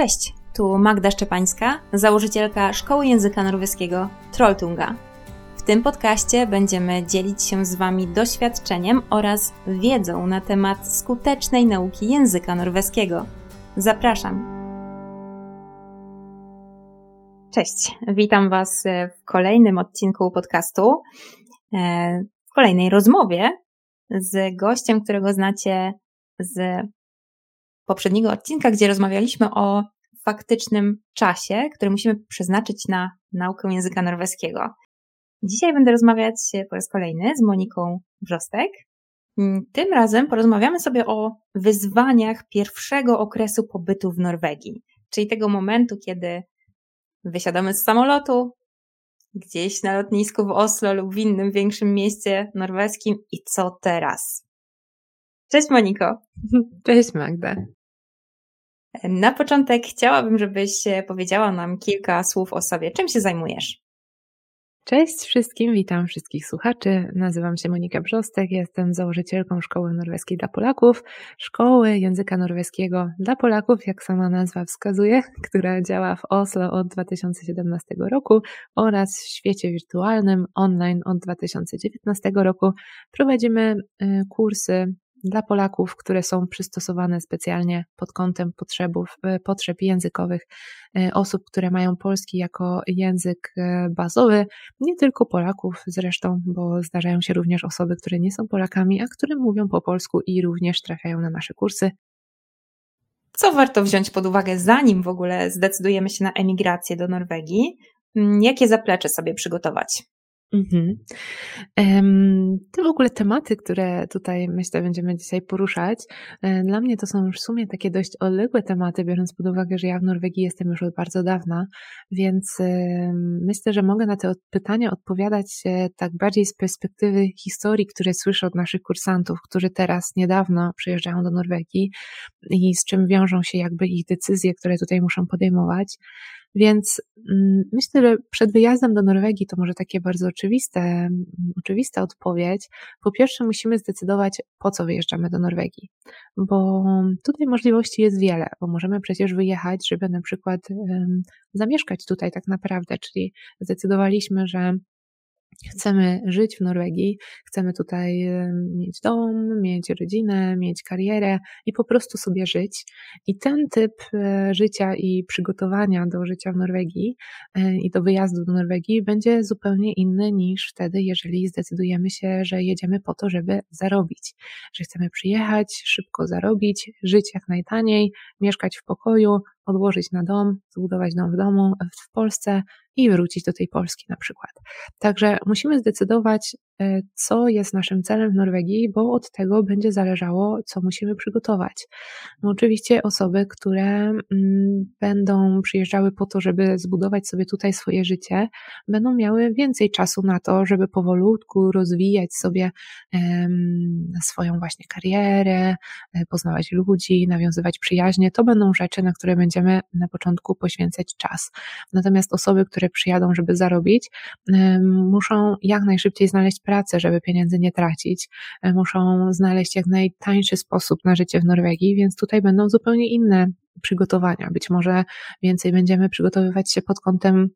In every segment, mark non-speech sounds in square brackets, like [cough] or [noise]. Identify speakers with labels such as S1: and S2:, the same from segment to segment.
S1: Cześć, tu Magda Szczepańska, założycielka Szkoły Języka Norweskiego Trolltunga. W tym podcaście będziemy dzielić się z Wami doświadczeniem oraz wiedzą na temat skutecznej nauki języka norweskiego. Zapraszam! Cześć, witam Was w kolejnym odcinku podcastu, e, w kolejnej rozmowie z gościem, którego znacie z poprzedniego odcinka, gdzie rozmawialiśmy o faktycznym czasie, który musimy przeznaczyć na naukę języka norweskiego. Dzisiaj będę rozmawiać po raz kolejny z Moniką Wrzostek. Tym razem porozmawiamy sobie o wyzwaniach pierwszego okresu pobytu w Norwegii, czyli tego momentu, kiedy wysiadamy z samolotu gdzieś na lotnisku w Oslo lub w innym większym mieście norweskim i co teraz? Cześć Moniko. [laughs]
S2: Cześć Magda.
S1: Na początek chciałabym, żebyś powiedziała nam kilka słów o sobie. Czym się zajmujesz?
S2: Cześć wszystkim, witam wszystkich słuchaczy. Nazywam się Monika Brzostek, jestem założycielką Szkoły Norweskiej dla Polaków, Szkoły Języka Norweskiego dla Polaków, jak sama nazwa wskazuje, [laughs] która działa w Oslo od 2017 roku oraz w świecie wirtualnym online od 2019 roku. Prowadzimy y, kursy dla Polaków, które są przystosowane specjalnie pod kątem potrzebów, e, potrzeb językowych e, osób, które mają polski jako język e, bazowy, nie tylko Polaków zresztą, bo zdarzają się również osoby, które nie są Polakami, a które mówią po polsku i również trafiają na nasze kursy.
S1: Co warto wziąć pod uwagę, zanim w ogóle zdecydujemy się na emigrację do Norwegii? Mm, jakie zaplecze sobie przygotować? Mhm.
S2: Te w ogóle tematy, które tutaj myślę będziemy dzisiaj poruszać, e, dla mnie to są już w sumie takie dość odległe tematy, biorąc pod uwagę, że ja w Norwegii jestem już od bardzo dawna, więc myślę, że mogę na te pytania odpowiadać tak bardziej z perspektywy historii, które słyszę od naszych kursantów, którzy teraz niedawno przyjeżdżają do Norwegii i z czym wiążą się jakby ich decyzje, które tutaj muszą podejmować. Więc mm, myślę, że przed wyjazdem do Norwegii to może takie bardzo oczywiste, oczywista odpowiedź. Po pierwsze, musimy zdecydować, po co wyjeżdżamy do Norwegii, bo tutaj możliwości jest wiele, bo możemy przecież wyjechać, żeby na przykład um, zamieszkać tutaj tak naprawdę, czyli zdecydowaliśmy, że Chcemy żyć w Norwegii, chcemy tutaj mieć dom, mieć rodzinę, mieć karierę i po prostu sobie żyć. I ten typ e, życia i przygotowania do życia w Norwegii e, i do wyjazdu do Norwegii będzie zupełnie inny niż wtedy, jeżeli zdecydujemy się, że jedziemy po to, żeby zarobić, że chcemy przyjechać, szybko zarobić, żyć jak najtaniej, mieszkać w pokoju, odłożyć na dom, zbudować dom w domu w Polsce i wrócić do tej Polski na przykład. Także musimy zdecydować, co jest naszym celem w Norwegii, bo od tego będzie zależało, co musimy przygotować. No oczywiście osoby, które mm, będą przyjeżdżały po to, żeby zbudować sobie tutaj swoje życie, będą miały więcej czasu na to, żeby powolutku rozwijać sobie swoją właśnie karierę, e, poznawać ludzi, nawiązywać przyjaźnie. To będą rzeczy, na które będziemy na początku poświęcać czas. Natomiast osoby, które przyjadą, żeby zarobić, muszą jak najszybciej znaleźć pracę, żeby pieniędzy nie tracić. E, muszą znaleźć jak najtańszy sposób na życie w Norwegii, więc tutaj będą zupełnie inne przygotowania. Być może więcej będziemy przygotowywać się pod kątem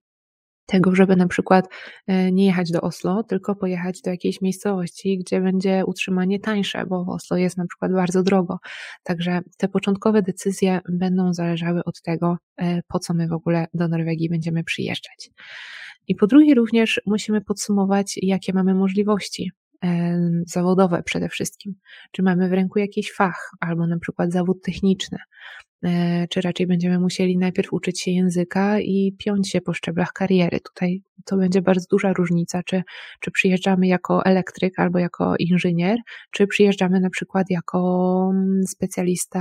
S2: tego, żeby na przykład e, nie jechać do Oslo, tylko pojechać do jakiejś miejscowości, gdzie będzie utrzymanie tańsze, bo w Oslo jest na przykład bardzo drogo. Także te początkowe decyzje będą zależały od tego, e, po co my w ogóle do Norwegii będziemy przyjeżdżać. I po drugie również musimy podsumować, jakie mamy możliwości e, zawodowe przede wszystkim. Czy mamy w ręku jakiś fach, albo na przykład zawód techniczny, czy raczej będziemy musieli najpierw uczyć się języka i piąć się po szczeblach kariery. Tutaj to będzie bardzo duża różnica, czy, czy przyjeżdżamy jako elektryk albo jako inżynier, czy przyjeżdżamy na przykład jako mm, specjalista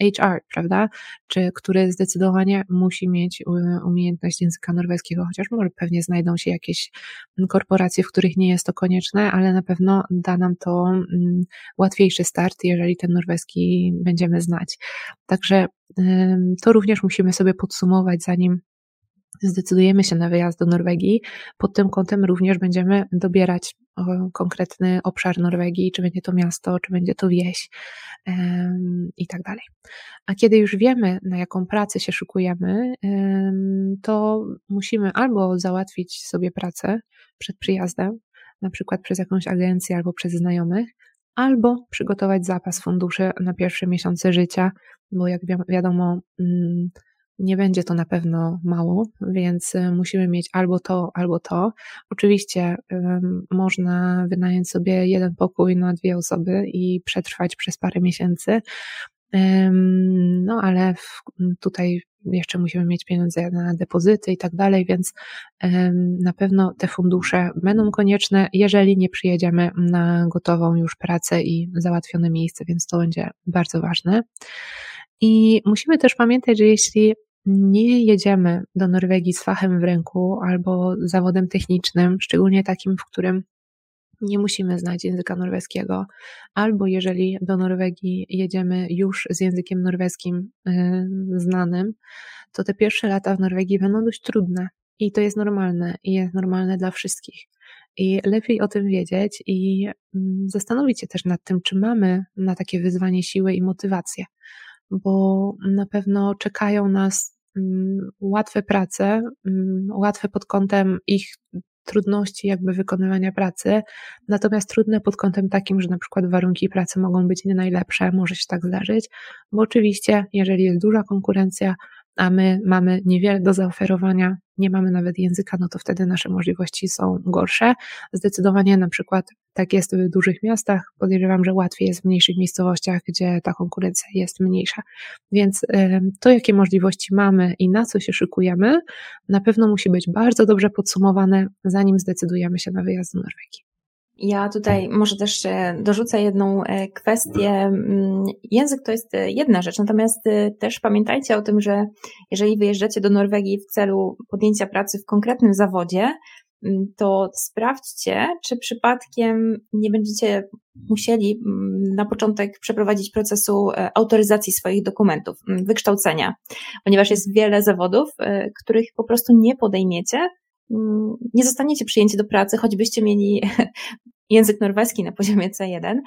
S2: HR, mm, prawda? Czy który zdecydowanie musi mieć umiejętność języka norweskiego, chociaż może pewnie znajdą się jakieś korporacje, w których nie jest to konieczne, ale na pewno da nam to mm, łatwiejszy start, jeżeli ten norweski będziemy znać. Także to również musimy sobie podsumować, zanim zdecydujemy się na wyjazd do Norwegii, pod tym kątem również będziemy dobierać konkretny obszar Norwegii, czy będzie to miasto, czy będzie to wieś i tak dalej. A kiedy już wiemy, na jaką pracę się szykujemy, to musimy albo załatwić sobie pracę przed przyjazdem, na przykład przez jakąś agencję albo przez znajomych, albo przygotować zapas funduszy na pierwsze miesiące życia, bo jak wiadomo, mm, nie będzie to na pewno mało, więc y, musimy mieć albo to, albo to. Oczywiście można wynająć sobie jeden pokój na dwie osoby i przetrwać przez parę miesięcy. No, ale tutaj jeszcze musimy mieć pieniądze na depozyty i tak dalej, więc na pewno te fundusze będą konieczne, jeżeli nie przyjedziemy na gotową już pracę i załatwione miejsce, więc to będzie bardzo ważne. I musimy też pamiętać, że jeśli nie jedziemy do Norwegii z fachem w ręku albo zawodem technicznym, szczególnie takim, w którym nie musimy znać języka norweskiego, albo jeżeli do Norwegii jedziemy już z językiem norweskim yy, znanym, to te pierwsze lata w Norwegii będą dość trudne. I to jest normalne, i jest normalne dla wszystkich. I lepiej o tym wiedzieć i yy, zastanowić się też nad tym, czy mamy na takie wyzwanie siłę i motywację, bo na pewno czekają nas Mm, łatwe prace, mm, łatwe pod kątem ich trudności jakby wykonywania pracy, natomiast trudne pod kątem takim, że na przykład warunki pracy mogą być nie najlepsze, może się tak zdarzyć, bo oczywiście, jeżeli jest duża konkurencja, a my mamy niewiele do zaoferowania, nie mamy nawet języka, no to wtedy nasze możliwości są gorsze. Zdecydowanie na przykład tak jest w dużych miastach. Podejrzewam, że łatwiej jest w mniejszych miejscowościach, gdzie ta konkurencja jest mniejsza. Więc to, jakie możliwości mamy i na co się szykujemy, na pewno musi być bardzo dobrze podsumowane, zanim zdecydujemy się na wyjazd do Norwegii.
S1: Ja tutaj może też dorzucę jedną e, kwestię. Mm, język to jest e, jedna rzecz, natomiast e, też pamiętajcie o tym, że jeżeli wyjeżdżacie do Norwegii w celu podjęcia pracy w konkretnym zawodzie, mm, to sprawdźcie, czy przypadkiem nie będziecie musieli mm, na początek przeprowadzić procesu autoryzacji swoich dokumentów, wykształcenia, ponieważ jest wiele zawodów, których po prostu nie podejmiecie, nie zostaniecie przyjęci do pracy, choćbyście mieli [laughs] język norweski na poziomie C1, e,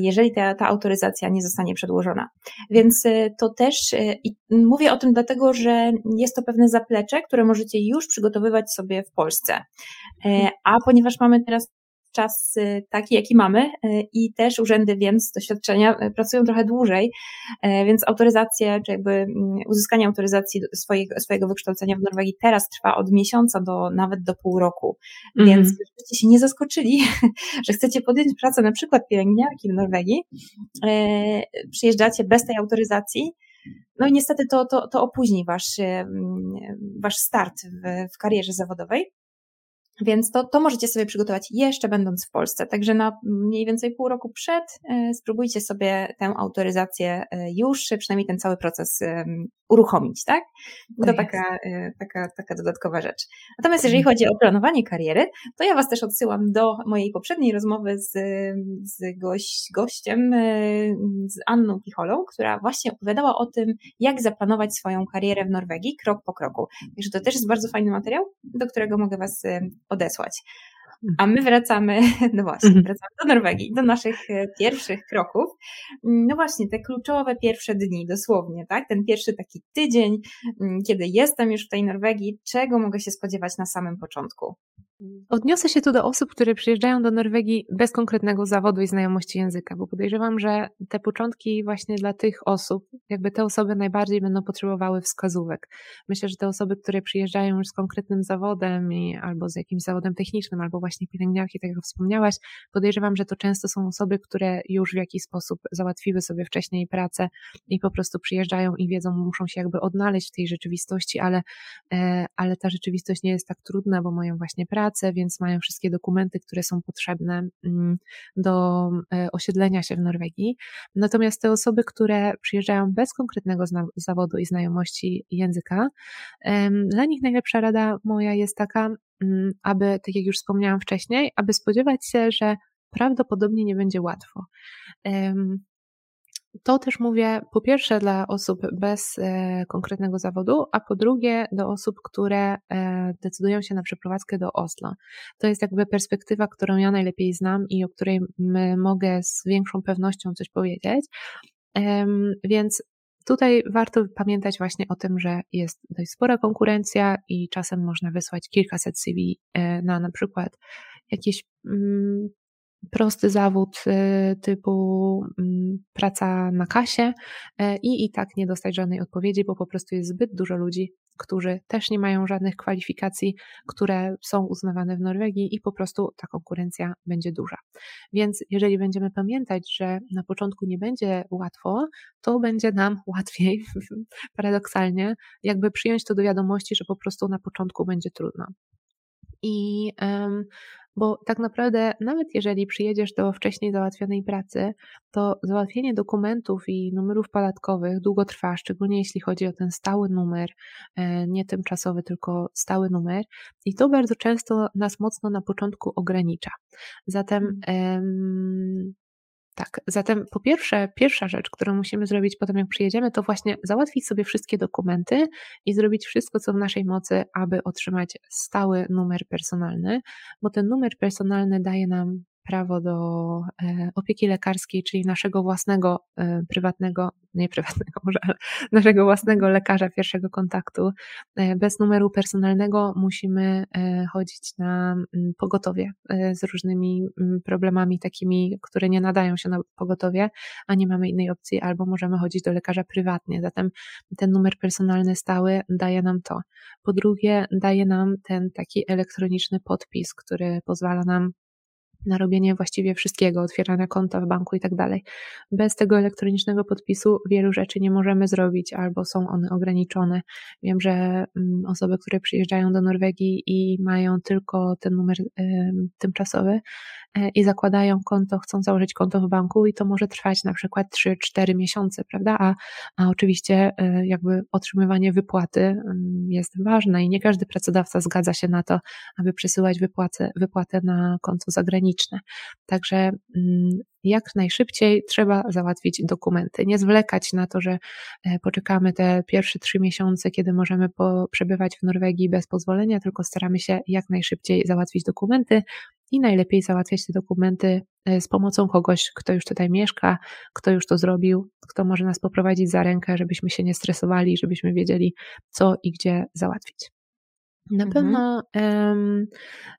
S1: jeżeli ta, ta autoryzacja nie zostanie przedłożona. Więc e, to też, e, mówię o tym dlatego, że jest to pewne zaplecze, które możecie już przygotowywać sobie w Polsce. A ponieważ mamy teraz czas y, taki, jaki mamy y, i też urzędy, wiem z doświadczenia, y, pracują trochę dłużej, więc autoryzację, czy jakby mm, uzyskanie autoryzacji swojego, swojego wykształcenia w Norwegii teraz trwa od miesiąca do nawet do pół roku. Mhm. Więc żebyście się nie zaskoczyli, [laughs] że chcecie podjąć pracę na przykład pielęgniarki w Norwegii, przyjeżdżacie bez tej autoryzacji, no i niestety to, to, to opóźni wasz, wasz start w, w karierze zawodowej. Więc to, to możecie sobie przygotować jeszcze będąc w Polsce. Także na mniej więcej pół roku przed e, spróbujcie sobie tę autoryzację e, już, przynajmniej ten cały proces uruchomić, tak? To tak taka, e, taka, taka dodatkowa rzecz. Natomiast jeżeli chodzi o planowanie kariery, to ja Was też odsyłam do mojej poprzedniej rozmowy z, z gościem, z Anną Picholą, która właśnie opowiadała o tym, jak zaplanować swoją karierę w Norwegii krok po kroku. Także to też jest bardzo fajny materiał, do którego mogę Was odesłać. A my wracamy, [laughs] no właśnie, mhm. wracamy do Norwegii, do naszych e, pierwszych kroków. No właśnie, te kluczowe pierwsze dni, dosłownie, tak? Ten pierwszy taki tydzień, mm, kiedy jestem już w tej Norwegii, czego mogę się spodziewać na samym początku?
S2: Odniosę się tu do osób, które przyjeżdżają do Norwegii bez konkretnego zawodu i znajomości języka, bo podejrzewam, że te początki właśnie dla tych osób, jakby te osoby najbardziej będą potrzebowały wskazówek. Myślę, że te osoby, które przyjeżdżają już z konkretnym zawodem i, albo z jakimś zawodem technicznym, albo właśnie pielęgniarki, tak jak wspomniałaś, podejrzewam, że to często są osoby, które już w jakiś sposób załatwiły sobie wcześniej pracę i po prostu przyjeżdżają i wiedzą, muszą się jakby odnaleźć w tej rzeczywistości, ale, e, ale ta rzeczywistość nie jest tak trudna, bo mają właśnie pracę, pracę, więc mają wszystkie dokumenty, które są potrzebne mm, do e, osiedlenia się w Norwegii. Natomiast te osoby, które przyjeżdżają bez konkretnego zawodu i znajomości języka, dla nich najlepsza rada moja jest taka, mm, aby, tak jak już wspomniałam wcześniej, aby spodziewać się, że prawdopodobnie nie będzie łatwo. To też mówię po pierwsze dla osób bez e, konkretnego zawodu, a po drugie do osób, które e, decydują się na przeprowadzkę do Oslo. To jest jakby perspektywa, którą ja najlepiej znam i o której mogę z większą pewnością coś powiedzieć. Więc Tutaj warto pamiętać właśnie o tym, że jest dość spora konkurencja i czasem można wysłać kilkaset CV e, na na przykład jakieś mm, prosty zawód y, typu mm, praca na kasie e, i i tak nie dostać żadnej odpowiedzi, bo po prostu jest zbyt dużo ludzi, którzy też nie mają żadnych kwalifikacji, które są uznawane w Norwegii i po prostu ta konkurencja będzie duża. Więc jeżeli będziemy pamiętać, że na początku nie będzie łatwo, to będzie nam [laughs] łatwiej, paradoksalnie, jakby przyjąć to do wiadomości, że po prostu na początku będzie trudno. I bo tak naprawdę, nawet jeżeli przyjedziesz do wcześniej załatwionej pracy, to załatwienie dokumentów i numerów podatkowych długo trwa, szczególnie jeśli chodzi o ten stały numer, e, nie tymczasowy, tylko stały numer, i to bardzo często nas mocno na początku ogranicza. Zatem hmm. Tak, zatem po pierwsze, pierwsza rzecz, którą musimy zrobić potem, jak przyjedziemy, to właśnie załatwić sobie wszystkie dokumenty i zrobić wszystko, co w naszej mocy, aby otrzymać stały numer personalny, bo ten numer personalny daje nam prawo do e, opieki lekarskiej, czyli naszego własnego e, prywatnego, nie prywatnego [laughs] może, ale naszego własnego lekarza pierwszego kontaktu. E, bez numeru personalnego musimy chodzić na mm, pogotowie z różnymi mm, problemami takimi, które nie nadają się na pogotowie, a nie mamy innej opcji, albo możemy chodzić do lekarza prywatnie. Zatem ten numer personalny stały daje nam to. Po drugie, daje nam ten taki elektroniczny podpis, który pozwala nam na robienie właściwie wszystkiego, otwierania konta w banku i tak dalej. Bez tego elektronicznego podpisu wielu rzeczy nie możemy zrobić albo są one ograniczone. Wiem, że mm, osoby, które przyjeżdżają do Norwegii i mają tylko ten numer tymczasowy i zakładają konto, chcą założyć konto w banku i to może trwać na przykład 3-4 miesiące, prawda? A, a oczywiście e, jakby otrzymywanie wypłaty mm, jest ważne i nie każdy pracodawca zgadza się na to, aby przesyłać wypłatę, wypłatę na konto zagraniczne Także mm, jak najszybciej trzeba załatwić dokumenty. Nie zwlekać na to, że e, poczekamy te pierwsze trzy miesiące, kiedy możemy przebywać w Norwegii bez pozwolenia, tylko staramy się jak najszybciej załatwić dokumenty i najlepiej załatwiać te dokumenty e, z pomocą kogoś, kto już tutaj mieszka, kto już to zrobił, kto może nas poprowadzić za rękę, żebyśmy się nie stresowali, żebyśmy wiedzieli, co i gdzie załatwić. Na mhm. pewno,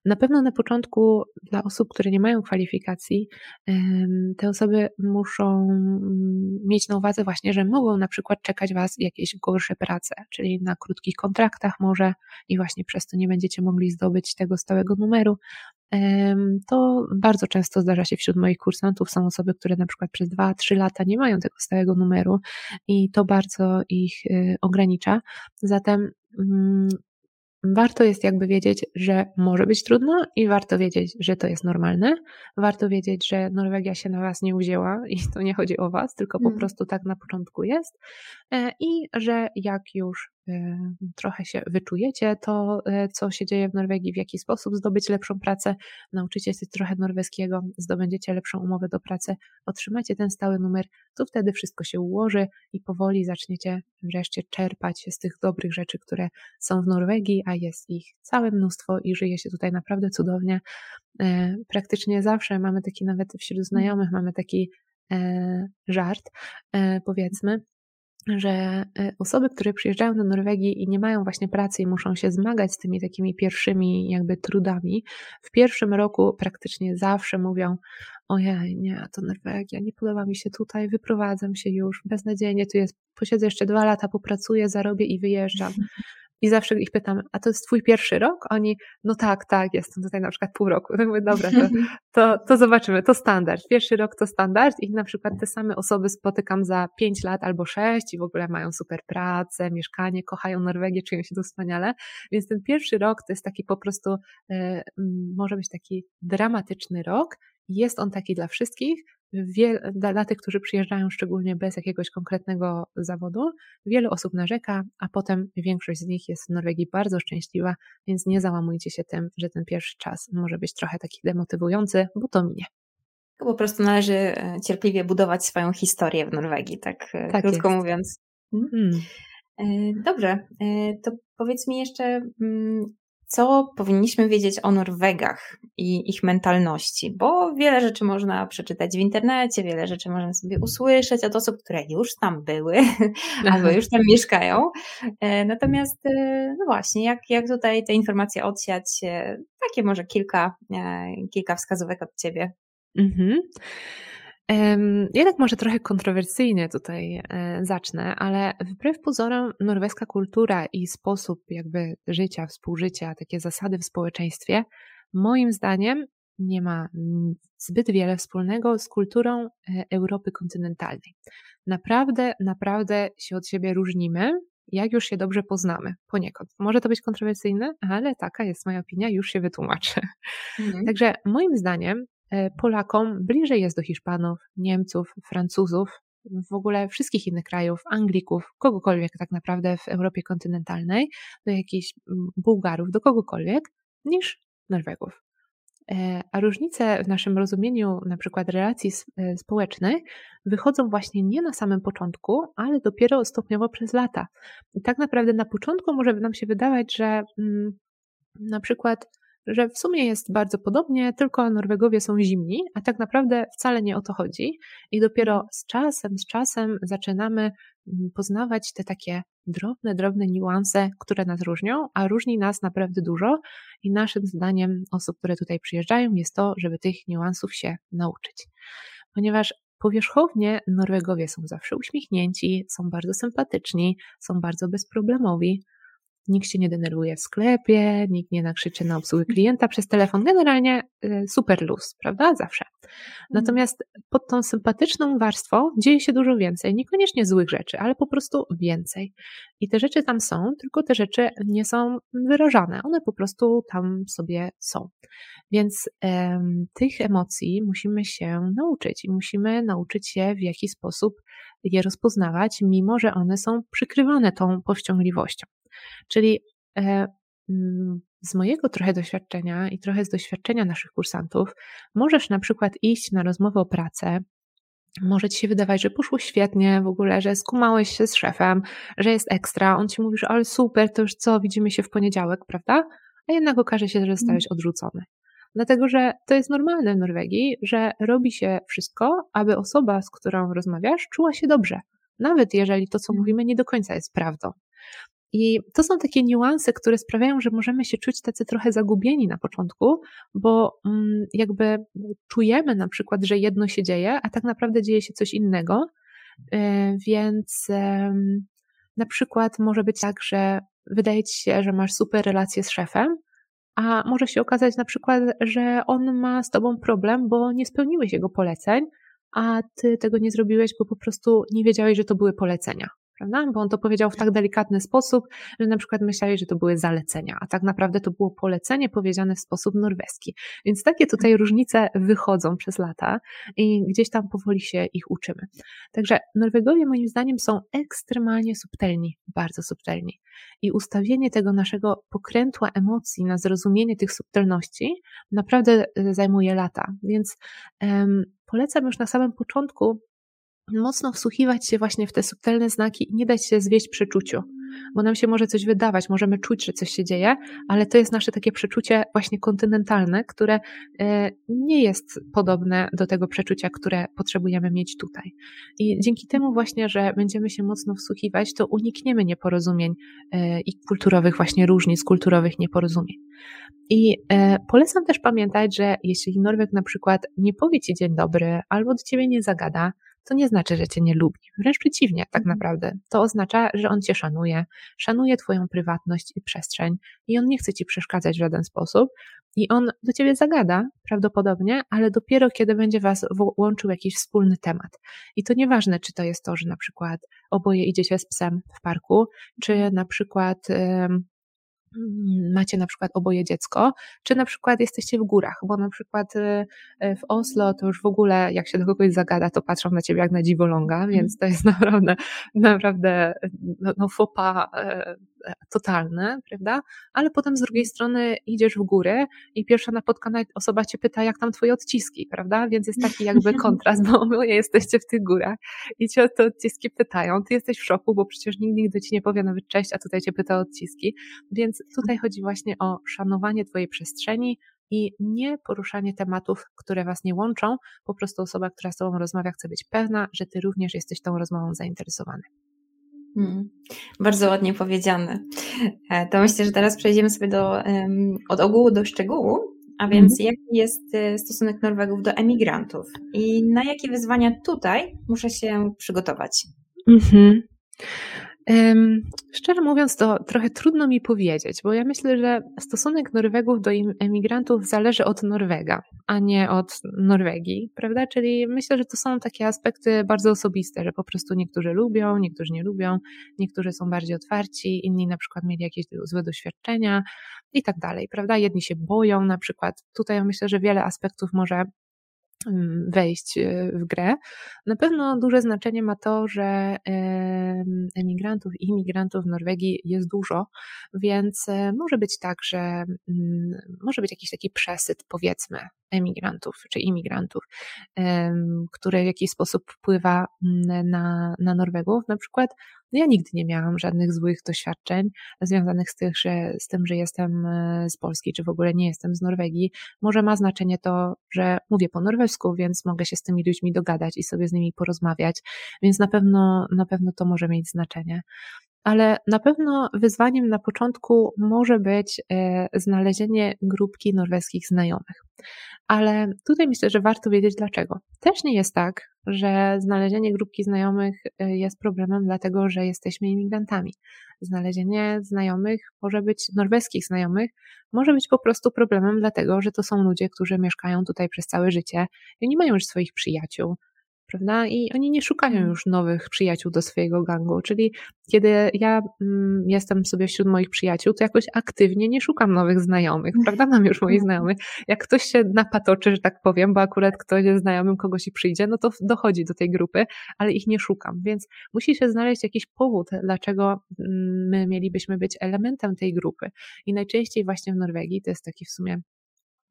S2: na pewno na początku dla osób, które nie mają kwalifikacji, te osoby muszą mm, mieć na uwadze właśnie, że mogą na przykład czekać Was jakieś gorsze prace, czyli na krótkich kontraktach może i właśnie przez to nie będziecie mogli zdobyć tego stałego numeru. To bardzo często zdarza się wśród moich kursantów. Są osoby, które na przykład przez 2-3 lata nie mają tego stałego numeru i to bardzo ich y, ogranicza. Zatem mm, warto jest jakby wiedzieć, że może być trudno i warto wiedzieć, że to jest normalne. Warto wiedzieć, że Norwegia się na Was nie uwzięła i to nie chodzi o Was, tylko po mm. prostu tak na początku jest. E, I że jak już trochę się wyczujecie to, e, co się dzieje w Norwegii, w jaki sposób zdobyć lepszą pracę, nauczycie się trochę norweskiego, zdobędziecie lepszą umowę do pracy, otrzymacie ten stały numer, to wtedy wszystko się ułoży i powoli zaczniecie wreszcie czerpać z tych dobrych rzeczy, które są w Norwegii, a jest ich całe mnóstwo i żyje się tutaj naprawdę cudownie. E, praktycznie zawsze mamy taki, nawet wśród znajomych, mamy taki e, żart, powiedzmy, że e, osoby, które przyjeżdżają do Norwegii i nie mają właśnie pracy i muszą się zmagać z tymi takimi pierwszymi jakby trudami, w pierwszym roku praktycznie zawsze mówią ojej, nie, to Norwegia, nie podoba mi się tutaj, wyprowadzam się już, beznadziejnie tu jest, posiedzę jeszcze dwa lata, popracuję, zarobię i wyjeżdżam. [laughs] I zawsze ich pytam, a to jest twój pierwszy rok? Oni, no tak, tak, jestem tutaj na przykład pół roku. [laughs] mówię, dobra, to, to, to zobaczymy, to standard. Pierwszy rok to standard i na przykład te same osoby spotykam za pięć lat albo sześć i w ogóle mają super pracę, mieszkanie, kochają Norwegię, czują się tu wspaniale. Więc ten pierwszy rok to jest taki po prostu, e, może być taki dramatyczny rok. Jest on taki dla wszystkich, dla tych, którzy przyjeżdżają szczególnie bez jakiegoś konkretnego zawodu, wiele osób narzeka, a potem większość z nich jest w Norwegii bardzo szczęśliwa, więc nie załamujcie się tym, że ten pierwszy czas może być trochę taki demotywujący, bo to minie.
S1: Po prostu należy e, cierpliwie budować swoją historię w Norwegii, tak, e, tak krótko jest. mówiąc. Hmm. Dobrze, to powiedz mi jeszcze, mm, co powinniśmy wiedzieć o Norwegach i ich mentalności, bo wiele rzeczy można przeczytać w internecie, wiele rzeczy można sobie usłyszeć od osób, które już tam były [laughs] albo już tam mieszkają. E, natomiast, e, no właśnie, jak, jak tutaj te informacje odsiać, e, takie może kilka, kilka wskazówek od Ciebie. Mhm.
S2: Jednak może trochę kontrowersyjnie tutaj e, zacznę, ale wbrew pozorom norweska kultura i sposób jakby życia, współżycia, takie zasady w społeczeństwie, moim zdaniem nie ma zbyt wiele wspólnego z kulturą e, Europy kontynentalnej. Naprawdę, naprawdę się od siebie różnimy, jak już się dobrze poznamy, poniekąd. Może to być kontrowersyjne, ale taka jest moja opinia, już się wytłumaczę. Mhm. Także moim zdaniem Polakom bliżej jest do Hiszpanów, Niemców, Francuzów, w ogóle wszystkich innych krajów, Anglików, kogokolwiek tak naprawdę w Europie kontynentalnej, do jakichś Bułgarów, do kogokolwiek, niż Norwegów. E, a różnice w naszym rozumieniu na przykład relacji e, społecznych wychodzą właśnie nie na samym początku, ale dopiero stopniowo przez lata. I tak naprawdę na początku może nam się wydawać, że mm, na przykład że w sumie jest bardzo podobnie, tylko Norwegowie są zimni, a tak naprawdę wcale nie o to chodzi. I dopiero z czasem, z czasem zaczynamy mm, poznawać te takie drobne, drobne niuanse, które nas różnią, a różni nas naprawdę dużo. I naszym zdaniem osób, które tutaj przyjeżdżają, jest to, żeby tych niuansów się nauczyć. Ponieważ powierzchownie Norwegowie są zawsze uśmiechnięci, są bardzo sympatyczni, są bardzo bezproblemowi, nikt się nie denerwuje w sklepie, nikt nie nakrzyczy na obsługę klienta przez telefon. Generalnie y, super luz, prawda? Zawsze. Natomiast pod tą sympatyczną warstwą dzieje się dużo więcej. Niekoniecznie złych rzeczy, ale po prostu więcej. I te rzeczy tam są, tylko te rzeczy nie są wyrażane. One po prostu tam sobie są. Więc em, tych emocji musimy się nauczyć i musimy nauczyć się, w jaki sposób je rozpoznawać, mimo że one są przykrywane tą powściągliwością. Czyli e, mm, z mojego trochę doświadczenia i trochę z doświadczenia naszych kursantów, możesz na przykład iść na rozmowę o pracę. Może ci się wydawać, że poszło świetnie w ogóle, że skumałeś się z szefem, że jest ekstra. On ci mówi, że ale super, to już co, widzimy się w poniedziałek, prawda? A jednak okaże się, że zostałeś mhm. odrzucony. Dlatego, że to jest normalne w Norwegii, że robi się wszystko, aby osoba, z którą rozmawiasz, czuła się dobrze. Nawet jeżeli to, co mhm. mówimy, nie do końca jest prawdą. I to są takie niuanse, które sprawiają, że możemy się czuć tacy trochę zagubieni na początku, bo mm, jakby czujemy na przykład, że jedno się dzieje, a tak naprawdę dzieje się coś innego. E, więc na przykład może być tak, że wydaje ci się, że masz super relację z szefem, a może się okazać na przykład, że on ma z tobą problem, bo nie spełniłeś jego poleceń, a ty tego nie zrobiłeś, bo po prostu nie wiedziałeś, że to były polecenia prawda? Bo on to powiedział w tak delikatny sposób, że na przykład myśleli, że to były zalecenia, a tak naprawdę to było polecenie powiedziane w sposób norweski. Więc takie tutaj różnice wychodzą przez lata i gdzieś tam powoli się ich uczymy. Także Norwegowie moim zdaniem są ekstremalnie subtelni, bardzo subtelni. I ustawienie tego naszego pokrętła emocji na zrozumienie tych subtelności naprawdę e, zajmuje lata. Więc um, polecam już na samym początku mocno wsłuchiwać się właśnie w te subtelne znaki i nie dać się zwieść przeczuciu, bo nam się może coś wydawać, możemy czuć, że coś się dzieje, ale to jest nasze takie przeczucie właśnie kontynentalne, które e, nie jest podobne do tego przeczucia, które potrzebujemy mieć tutaj. I dzięki temu właśnie, że będziemy się mocno wsłuchiwać, to unikniemy nieporozumień e, i kulturowych właśnie różnic, kulturowych nieporozumień. I e, polecam też pamiętać, że jeśli Norweg na przykład nie powie Ci dzień dobry albo do Ciebie nie zagada, to nie znaczy, że cię nie lubi. Wręcz przeciwnie, tak mhm. naprawdę. To oznacza, że on cię szanuje, szanuje twoją prywatność i przestrzeń i on nie chce ci przeszkadzać w żaden sposób. I on do ciebie zagada, prawdopodobnie, ale dopiero kiedy będzie was łączył jakiś wspólny temat. I to nieważne, czy to jest to, że na przykład oboje idziecie z psem w parku, czy na przykład mm, macie na przykład oboje dziecko, czy na przykład jesteście w górach, bo na przykład y, y, w Oslo to już w ogóle jak się do kogoś zagada, to patrzą na ciebie jak na dziwoląga, mhm. więc to jest [laughs] naprawdę, naprawdę no, no fopa totalne, prawda? Ale potem z drugiej strony idziesz w górę i pierwsza napotkana osoba cię pyta, jak tam twoje odciski, prawda? Więc jest taki jakby [laughs] kontrast, bo wy jesteście w tych górach i cię o te odciski pytają. Ty jesteś w szoku, bo przecież nikt nigdy ci nie powie nawet cześć, a tutaj cię pyta o odciski. Więc tutaj chodzi właśnie o szanowanie twojej przestrzeni, i nie poruszanie tematów, które Was nie łączą. Po prostu osoba, która z Tobą rozmawia, chce być pewna, że Ty również jesteś tą rozmową zainteresowany.
S1: Hmm, bardzo ładnie powiedziane. E, to myślę, że teraz przejdziemy sobie do, od ogółu do szczegółu, a więc mhm. jaki jest e, stosunek Norwegów do emigrantów i na jakie wyzwania tutaj muszę się przygotować? Mhm.
S2: Szczerze mówiąc, to trochę trudno mi powiedzieć, bo ja myślę, że stosunek Norwegów do emigrantów zależy od Norwega, a nie od Norwegii, prawda? Czyli myślę, że to są takie aspekty bardzo osobiste, że po prostu niektórzy lubią, niektórzy nie lubią, niektórzy są bardziej otwarci, inni na przykład mieli jakieś złe doświadczenia i tak dalej, prawda? Jedni się boją na przykład. Tutaj myślę, że wiele aspektów może wejść e, w grę. Na pewno duże znaczenie ma to, że emigrantów i imigrantów w Norwegii jest dużo, więc e, może być tak, że mm, może być jakiś taki przesyt, powiedzmy, emigrantów czy imigrantów, który w jakiś sposób wpływa mm, na, na Norwegów. Na przykład no ja nigdy nie miałam żadnych złych doświadczeń związanych z, tych, że, z tym, że jestem e, z Polski, czy w ogóle nie jestem z Norwegii. Może ma znaczenie to, że mówię po norwesku, więc mogę się z tymi ludźmi dogadać i sobie z nimi porozmawiać, więc na pewno, na pewno to może mieć znaczenie ale na pewno wyzwaniem na początku może być e, znalezienie grupki norweskich znajomych. Ale tutaj myślę, że warto wiedzieć dlaczego. Też nie jest tak, że znalezienie grupki znajomych e, jest problemem, dlatego że jesteśmy imigrantami. Znalezienie znajomych może być, norweskich znajomych, może być po prostu problemem, dlatego że to są ludzie, którzy mieszkają tutaj przez całe życie i nie mają już swoich przyjaciół, prawda? I oni nie szukają mm. już nowych przyjaciół do swojego gangu. Czyli kiedy ja mm, jestem sobie wśród moich przyjaciół, to jakoś aktywnie nie szukam nowych znajomych, prawda? Mam już moich [laughs] znajomych. Jak ktoś się napatoczy, że tak powiem, bo akurat ktoś jest znajomym kogoś i przyjdzie, no to dochodzi do tej grupy, ale ich nie szukam. Więc musi się znaleźć jakiś powód, dlaczego mm, my mielibyśmy być elementem tej grupy. I najczęściej właśnie w Norwegii, to jest taki w sumie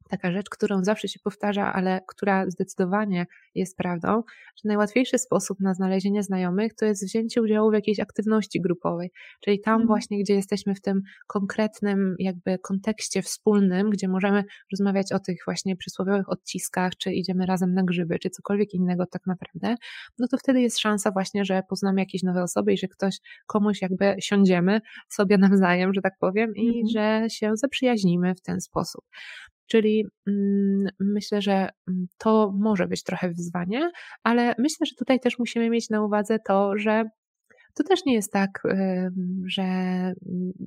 S2: taka rzecz, którą zawsze się powtarza, ale która zdecydowanie jest prawdą, że najłatwiejszy sposób na znalezienie znajomych to jest wzięcie udziału w jakiejś aktywności grupowej, czyli tam mm. właśnie, gdzie jesteśmy w tym konkretnym jakby kontekście wspólnym, gdzie możemy rozmawiać o tych właśnie przysłowiowych odciskach, czy idziemy razem na grzyby, czy cokolwiek innego tak naprawdę, no to wtedy jest szansa właśnie, że poznamy jakieś nowe osoby i że ktoś komuś jakby siądziemy sobie nawzajem, że tak powiem, i mm. że się zaprzyjaźnimy w ten sposób. Czyli mm, myślę, że mm, to może być trochę wyzwanie, ale myślę, że tutaj też musimy mieć na uwadze to, że to też nie jest tak, że mm,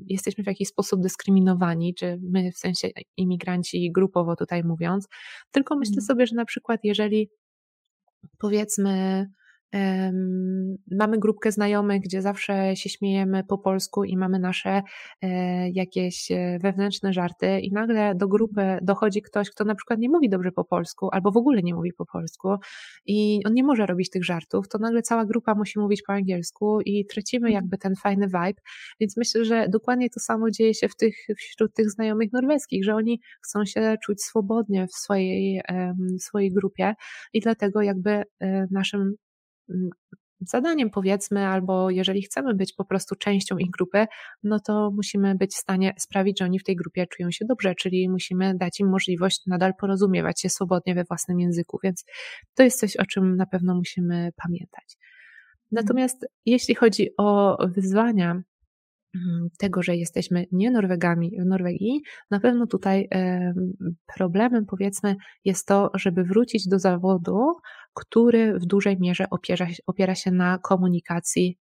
S2: jesteśmy w jakiś sposób dyskryminowani, czy my w sensie imigranci grupowo tutaj mówiąc, tylko myślę mhm. sobie, że na przykład jeżeli powiedzmy Mamy grupkę znajomych, gdzie zawsze się śmiejemy po polsku i mamy nasze e, jakieś e, wewnętrzne żarty, i nagle do grupy dochodzi ktoś, kto na przykład nie mówi dobrze po polsku, albo w ogóle nie mówi po polsku, i on nie może robić tych żartów, to nagle cała grupa musi mówić po angielsku i tracimy mhm. jakby ten fajny vibe. Więc myślę, że dokładnie to samo dzieje się w tych, wśród tych znajomych norweskich, że oni chcą się czuć swobodnie w swojej, w swojej grupie i dlatego jakby e, naszym zadaniem, powiedzmy, albo jeżeli chcemy być po prostu częścią ich grupy, no to musimy być w stanie sprawić, że oni w tej grupie czują się dobrze, czyli musimy dać im możliwość nadal porozumiewać się swobodnie we własnym języku, więc to jest coś, o czym na pewno musimy pamiętać. Natomiast mhm. jeśli chodzi o wyzwania, Mm, tego, że jesteśmy nie Norwegami w Norwegii, na pewno tutaj problemem powiedzmy jest to, żeby wrócić do zawodu, który w dużej mierze opiera, opiera się na komunikacji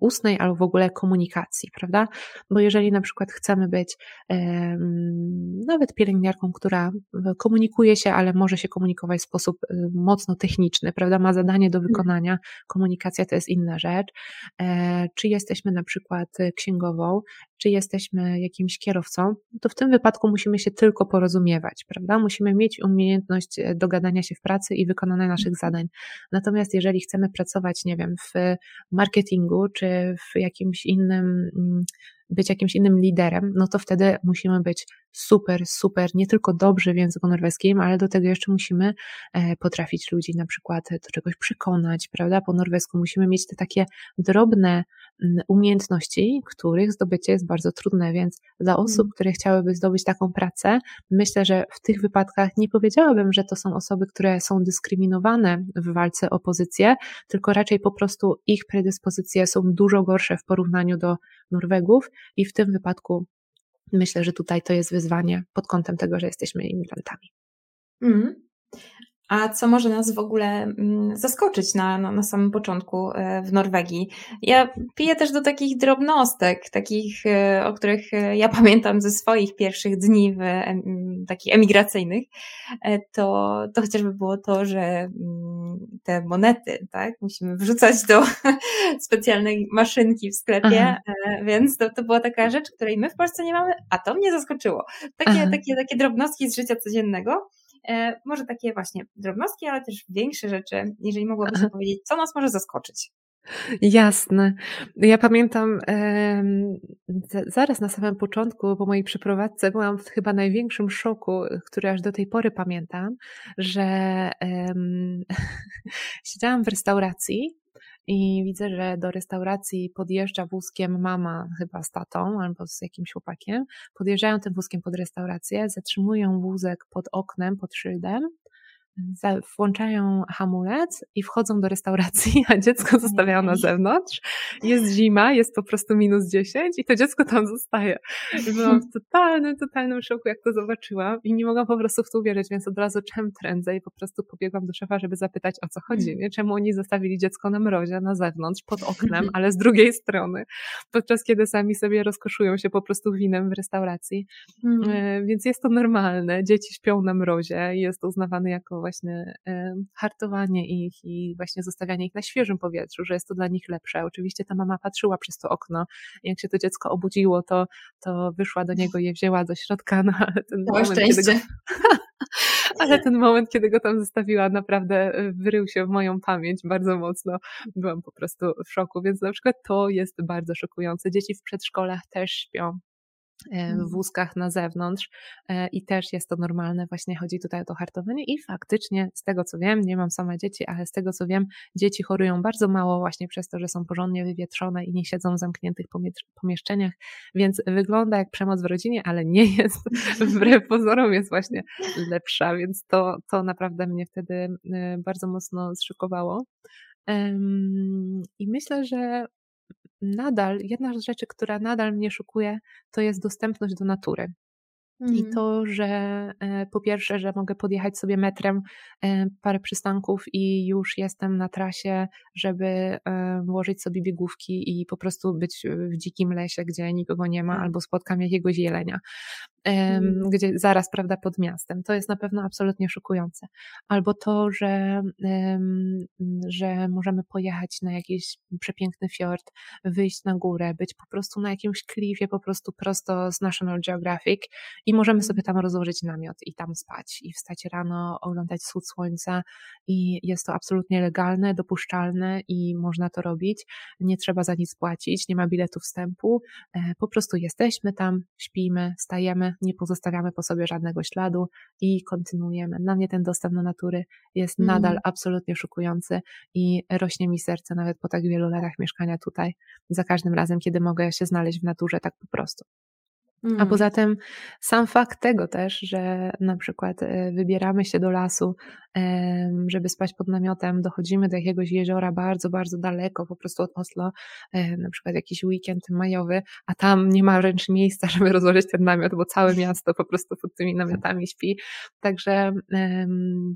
S2: ustnej albo w ogóle komunikacji, prawda? Bo jeżeli na przykład chcemy być nawet pielęgniarką, która komunikuje się, ale może się komunikować w sposób y, mocno techniczny, prawda? Ma zadanie do mhm. wykonania, komunikacja to jest inna rzecz. E, czy jesteśmy na przykład księgową, czy jesteśmy jakimś kierowcą, to w tym wypadku musimy się tylko porozumiewać, prawda? Musimy mieć umiejętność e, dogadania się w pracy i wykonania naszych mhm. zadań. Natomiast jeżeli chcemy pracować, nie wiem, w marketingu czy w jakimś innym mm, być jakimś innym liderem, no to wtedy musimy być super, super, nie tylko dobrzy w języku norweskim, ale do tego jeszcze musimy e, potrafić ludzi na przykład do czegoś przekonać, prawda? Po norwesku musimy mieć te takie drobne umiejętności, których zdobycie jest bardzo trudne, więc dla osób, mm. które chciałyby zdobyć taką pracę, myślę, że w tych wypadkach nie powiedziałabym, że to są osoby, które są dyskryminowane w walce o pozycję, tylko raczej po prostu ich predyspozycje są dużo gorsze w porównaniu do Norwegów i w tym wypadku myślę, że tutaj to jest wyzwanie pod kątem tego, że jesteśmy imigrantami. Mm.
S1: A co może nas w ogóle mm, zaskoczyć na, na, na, samym początku e, w Norwegii? Ja piję też do takich drobnostek, takich, e, o których e, ja [laughs] pamiętam ze swoich pierwszych dni w, takich emigracyjnych. To, to chociażby było to, że mm, te monety, tak, musimy wrzucać do [laughs] specjalnej maszynki w sklepie, Aha. więc to, to była taka rzecz, której my w Polsce nie mamy, a to mnie zaskoczyło. Takie, takie, takie drobnostki z życia codziennego. E, może takie właśnie drobnostki, ale też większe rzeczy, jeżeli mogłabyś powiedzieć, co nas może zaskoczyć.
S2: Jasne. Ja pamiętam zaraz na samym początku, po mojej przeprowadzce, byłam w chyba największym szoku, który aż do tej pory pamiętam, że [laughs] siedziałam w restauracji i widzę, że do restauracji podjeżdża wózkiem mama chyba z tatą albo z jakimś chłopakiem. Podjeżdżają tym wózkiem pod restaurację, zatrzymują wózek pod oknem, pod szyldem włączają hamulec i wchodzą do restauracji, [laughs] a dziecko zostawiają na zewnątrz. Jest zima, jest po prostu minus 10 i to dziecko tam zostaje. I byłam w totalnym, totalnym szoku, jak to zobaczyłam i nie mogłam po prostu w to uwierzyć, więc od razu czym prędzej po prostu pobiegłam do szefa, żeby zapytać o co chodzi, nie? czemu oni zostawili dziecko na mrozie, na zewnątrz, pod oknem, [laughs] ale z drugiej strony, podczas kiedy sami sobie rozkoszują się po prostu winem w restauracji. Mm. Więc jest to normalne, dzieci śpią na mrozie, jest to uznawane jako właśnie hartowanie ich i właśnie zostawianie ich na świeżym powietrzu, że jest to dla nich lepsze. Oczywiście ta mama patrzyła przez to okno, jak się to dziecko obudziło, to, to wyszła do niego i je wzięła do środka, ale ten
S1: Całe moment, go... [laughs]
S2: ale ten moment, kiedy go tam zostawiła, naprawdę e, wyrył się w moją pamięć bardzo mocno. Byłam po prostu w szoku, więc na przykład to jest bardzo szokujące. Dzieci w przedszkolach też śpią w mhm. wózkach na zewnątrz e, i też jest to normalne, właśnie chodzi tutaj o to hartowanie i faktycznie z tego co wiem, nie mam sama dzieci, ale z tego co wiem, dzieci chorują bardzo mało właśnie przez to, że są porządnie wywietrzone i nie siedzą w zamkniętych pomieszczeniach, więc wygląda jak przemoc w rodzinie, ale nie jest, [laughs] wbrew pozorom jest właśnie lepsza, więc to, to naprawdę mnie wtedy e, bardzo mocno zszokowało. I myślę, że nadal, jedna z rzeczy, która nadal mnie szokuje, to jest dostępność do natury. I mhm. to, że e, po pierwsze, że mogę podjechać sobie metrem e, parę przystanków i już jestem na trasie, żeby e, włożyć sobie biegówki i po prostu być w dzikim lesie, gdzie nikogo nie ma, tak. albo spotkam jakiegoś jelenia, mm. gdzie zaraz, prawda, pod miastem. To jest na pewno absolutnie szokujące. Albo to, że, że możemy pojechać na jakiś przepiękny fiord, wyjść na górę, być po prostu na jakimś klifie, po prostu prosto z National Geographic i możemy sobie tam rozłożyć namiot i tam spać i wstać rano, oglądać wschód słońca i jest to absolutnie legalne, dopuszczalne i można to robić. Nie trzeba za nic płacić, nie ma biletu wstępu, e, po prostu jesteśmy tam, śpimy, stajemy, nie pozostawiamy po sobie żadnego śladu i kontynuujemy. Dla mnie ten dostęp do natury jest mm. nadal absolutnie szokujący i rośnie mi serce nawet po tak wielu latach mieszkania tutaj, za każdym razem, kiedy mogę się znaleźć w naturze tak po prostu. A mm. poza tym sam fakt tego też, że na przykład e, wybieramy się do lasu, żeby spać pod namiotem, dochodzimy do jakiegoś jeziora bardzo, bardzo daleko, po prostu od Oslo, na przykład jakiś weekend majowy, a tam nie ma wręcz miejsca, [laughs] żeby rozłożyć ten namiot, bo całe miasto po prostu pod tymi namiotami śpi. Także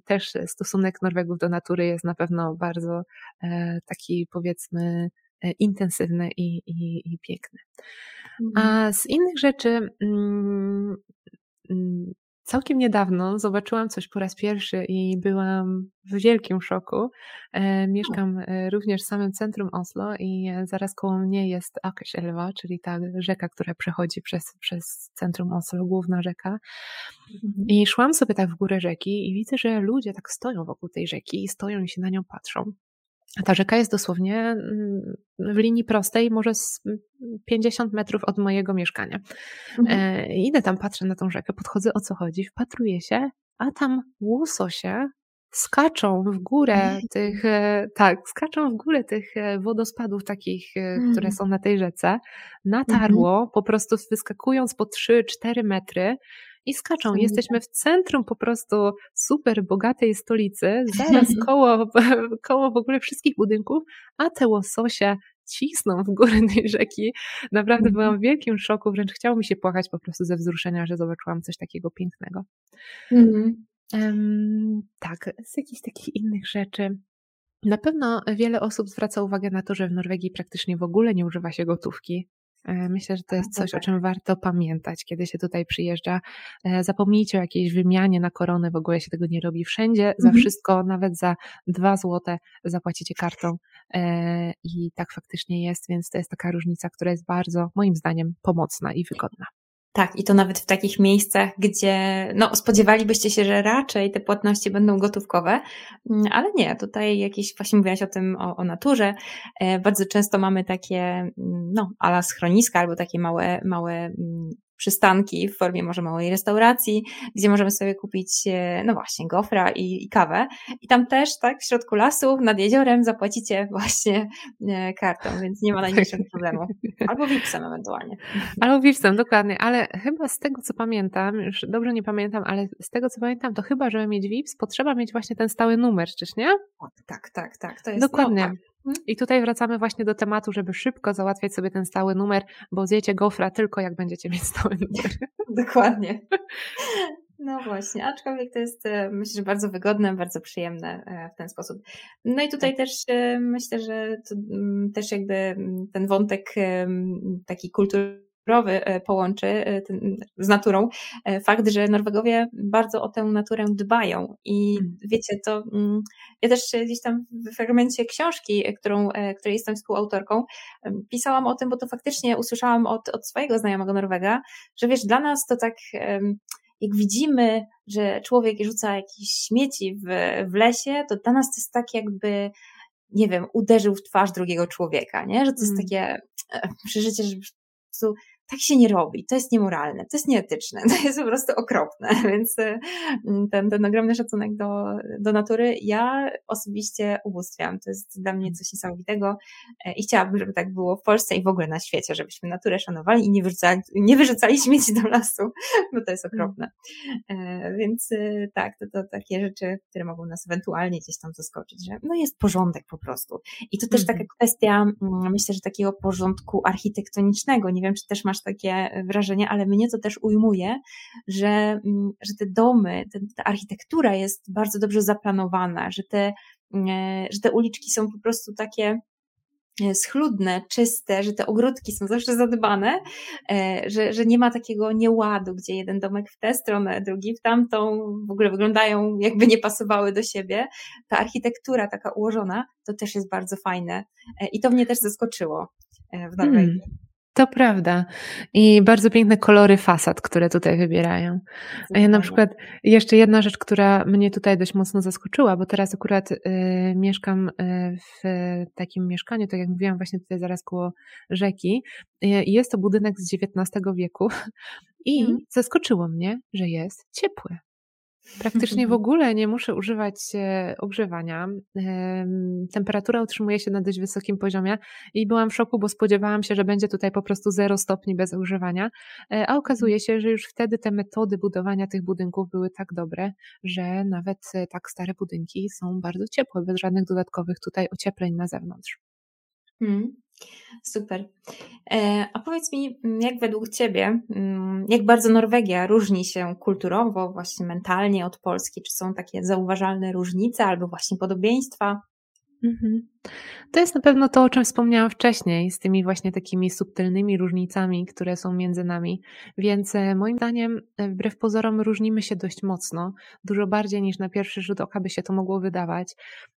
S2: też stosunek Norwegów do natury jest na pewno bardzo e, taki powiedzmy intensywne i, i, i piękne. Mhm. A z innych rzeczy, mm, mm, Całkiem niedawno zobaczyłam coś po raz pierwszy i byłam w wielkim szoku. E, mieszkam e, również w samym centrum Oslo i zaraz koło mnie jest Akerselva, czyli ta rzeka, która przechodzi przez, przez centrum Oslo, główna rzeka. Mhm. I szłam sobie tak w górę rzeki i widzę, że ludzie tak stoją wokół tej rzeki i stoją i się na nią patrzą. Ta rzeka jest dosłownie mm, w linii prostej, może 50 metrów od mojego mieszkania. Mhm. E, idę tam, patrzę na tą rzekę, podchodzę o co chodzi, wpatruję się, a tam łososie skaczą w górę tych, e, tak, skaczą w górę tych e, wodospadów takich, które mm. są na tej rzece, natarło, mhm. po prostu wyskakując po 3-4 metry, i skaczą. Jesteśmy w centrum po prostu super bogatej stolicy, [laughs] zaraz koło, [laughs] koło w ogóle wszystkich budynków, a te łososie cisną w górę [laughs] tej rzeki. Naprawdę mhm. byłam w wielkim szoku, wręcz chciało mi się płakać po prostu ze wzruszenia, że zobaczyłam coś takiego pięknego. Mhm. Um, tak, z jakichś takich innych rzeczy. Na pewno wiele osób zwraca uwagę na to, że w Norwegii praktycznie w ogóle nie używa się gotówki. E, myślę, że to jest coś, o czym warto pamiętać, kiedy się tutaj przyjeżdża. E, zapomnijcie o jakiejś wymianie na koronę, w ogóle się tego nie robi wszędzie. Za mhm. wszystko, nawet za dwa złote zapłacicie kartą e, i tak faktycznie jest, więc to jest taka różnica, która jest bardzo, moim zdaniem, pomocna i wygodna.
S1: Tak, i to nawet w takich miejscach, gdzie no, spodziewalibyście się, że raczej te płatności będą gotówkowe, mm, ale nie, tutaj jakieś, właśnie mówiłaś o tym, o, o naturze, e, bardzo często mamy takie, mm, no, ala schroniska albo takie małe, małe mm, przystanki w formie może małej restauracji, gdzie możemy sobie kupić, e, no właśnie, gofra i, i kawę. I tam też, tak, w środku lasu, nad jeziorem zapłacicie właśnie e, kartą, więc nie ma najmniejszego problemu. Albo Vipsem ewentualnie.
S2: Albo Vipsem, dokładnie, ale chyba z tego, co pamiętam, już dobrze nie pamiętam, ale z tego, co pamiętam, to chyba, żeby mieć Vips, potrzeba mieć właśnie ten stały numer, czyż nie?
S1: Tak, tak, tak. To jest,
S2: Dokładnie. No, tak. I tutaj wracamy właśnie do tematu, żeby szybko załatwiać sobie ten stały numer, bo zjecie gofra tylko jak będziecie mieć stały numer. [laughs]
S1: Dokładnie. [laughs] No właśnie, aczkolwiek to jest e, myślę, że bardzo wygodne, bardzo przyjemne e, w ten sposób. No i tutaj tak. też e, myślę, że mm, też jakby mm, ten wątek taki kulturowy E, połączy e, z naturą, e, fakt, że Norwegowie bardzo o tę naturę dbają i hmm. wiecie, to mm, ja też gdzieś tam w fragmencie książki, którą, której jestem współautorką, pisałam o tym, bo to faktycznie usłyszałam od, od swojego znajomego Norwega, że wiesz, dla nas to tak jak widzimy, że człowiek rzuca jakieś śmieci w, w lesie, to dla nas to jest tak jakby nie wiem, uderzył w twarz drugiego człowieka, nie? Że to jest hmm. takie przeżycie, że po prostu tak się nie robi, to jest niemoralne, to jest nieetyczne, [laughs] to jest po prostu okropne, [laughs] więc y, ten, ten ogromny szacunek do, do natury ja osobiście ubóstwiam, to jest dla mnie coś niesamowitego e, i chciałabym, żeby tak było w Polsce i w ogóle na świecie, żebyśmy naturę szanowali i nie wyrzucali, nie wyrzucali [laughs] śmieci do lasu, bo to jest okropne. E, więc y, tak, to, to takie rzeczy, które mogą nas ewentualnie gdzieś tam zaskoczyć, że no jest porządek po prostu. I to też taka mhm. kwestia, mm, myślę, że takiego porządku architektonicznego, nie wiem, czy też masz takie wrażenie, ale mnie to też ujmuje, że, mm, że te domy, ta architektura jest bardzo dobrze zaplanowana, że te, e, że te uliczki są po prostu takie e, schludne, czyste, że te ogródki są zawsze zadbane, e, że, że nie ma takiego nieładu, gdzie jeden domek w tę stronę, drugi w tamtą, w ogóle wyglądają jakby nie pasowały do siebie. Ta architektura taka ułożona, to też jest bardzo fajne i to mnie też zaskoczyło w Norwegii. Hmm.
S2: To prawda. I bardzo piękne kolory fasad, które tutaj wybierają. Ja na przykład, jeszcze jedna rzecz, która mnie tutaj dość mocno zaskoczyła, bo teraz akurat y, mieszkam y, w takim mieszkaniu, tak jak mówiłam, właśnie tutaj zaraz koło rzeki. Y, jest to budynek z XIX wieku i hmm. zaskoczyło mnie, że jest ciepły. Praktycznie w [laughs] ogóle nie muszę używać e, ogrzewania. Temperatura utrzymuje się na dość wysokim poziomie i byłam w szoku, bo spodziewałam się, że będzie tutaj po prostu 0 stopni bez ogrzewania, e, a okazuje się, że już wtedy te metody budowania tych budynków były tak dobre, że nawet e, tak stare budynki są bardzo ciepłe, bez żadnych dodatkowych tutaj ociepleń na zewnątrz. Hmm.
S1: Super. E, a powiedz mi, mm, jak według Ciebie, mm, jak bardzo Norwegia różni się kulturowo, właśnie mentalnie od Polski? Czy są takie zauważalne różnice albo właśnie podobieństwa?
S2: Mhm. To jest na pewno to, o czym wspomniałam wcześniej, z tymi właśnie takimi subtelnymi różnicami, które są między nami. Więc e, moim zdaniem, e, wbrew pozorom, różnimy się dość mocno, dużo bardziej niż na pierwszy rzut oka by się to mogło wydawać.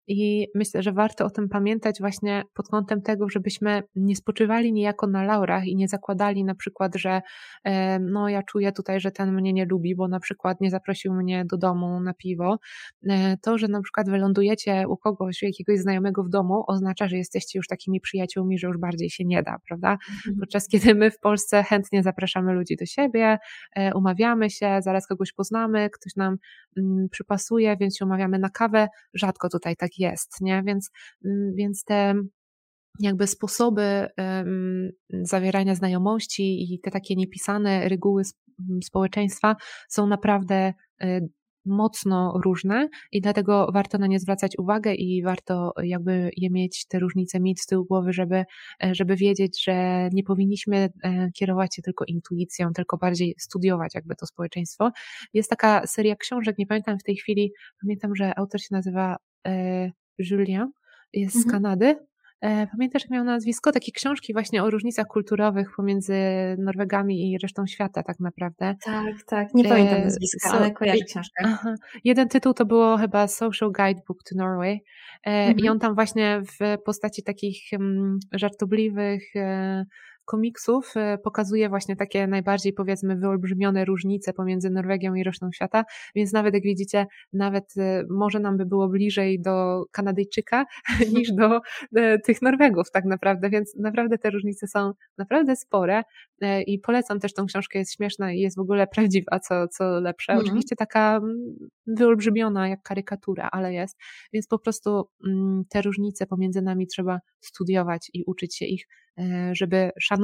S2: I myślę, że warto o tym pamiętać właśnie pod kątem tego, żebyśmy nie spoczywali niejako na laurach i nie zakładali na przykład, że e, no ja czuję tutaj, że ten mnie nie lubi, bo na przykład nie zaprosił mnie do domu na piwo. To, że na przykład wylądujecie u kogoś, u jakiegoś znajomego w domu, oznacza, że jesteście już takimi przyjaciółmi, że już bardziej się nie da, prawda? Mhm. Podczas kiedy my w Polsce chętnie zapraszamy ludzi do siebie, e, umawiamy się, zaraz kogoś poznamy, ktoś nam mm, przypasuje, więc się umawiamy na kawę. Rzadko tutaj tak jest, nie? Więc, mm, więc te jakby sposoby um, zawierania znajomości i te takie niepisane reguły społeczeństwa są naprawdę e, mocno różne i dlatego warto na nie zwracać uwagę i warto jakby je mieć, te różnice mieć z tyłu głowy, żeby, e, żeby wiedzieć, że nie powinniśmy e, kierować się tylko intuicją, tylko bardziej studiować jakby to społeczeństwo. Jest taka seria książek, nie pamiętam w tej chwili, pamiętam, że autor się nazywa e, Julien, jest mhm. z Kanady, pamiętasz, jak miał nazwisko? Takie książki właśnie o różnicach kulturowych pomiędzy Norwegami i resztą świata tak naprawdę.
S1: Tak, tak. Nie pamiętam e, nazwiska, so, ale kojarzę książkę. Aha.
S2: Jeden tytuł to było chyba Social Guidebook to Norway e, mhm. i on tam właśnie w postaci takich um, żartobliwych komiksów e, pokazuje właśnie takie najbardziej powiedzmy wyolbrzymione różnice pomiędzy Norwegią i resztą świata, więc nawet jak widzicie, nawet e, może nam by było bliżej do Kanadyjczyka [laughs] niż do e, tych Norwegów tak naprawdę, więc naprawdę te różnice są naprawdę spore i polecam też tą książkę, jest śmieszna i jest w ogóle prawdziwa, co, co lepsze. Mhm. Oczywiście taka mm, wyolbrzymiona jak karykatura, ale jest, więc po prostu mm, te różnice pomiędzy nami trzeba studiować i uczyć się ich żeby szanować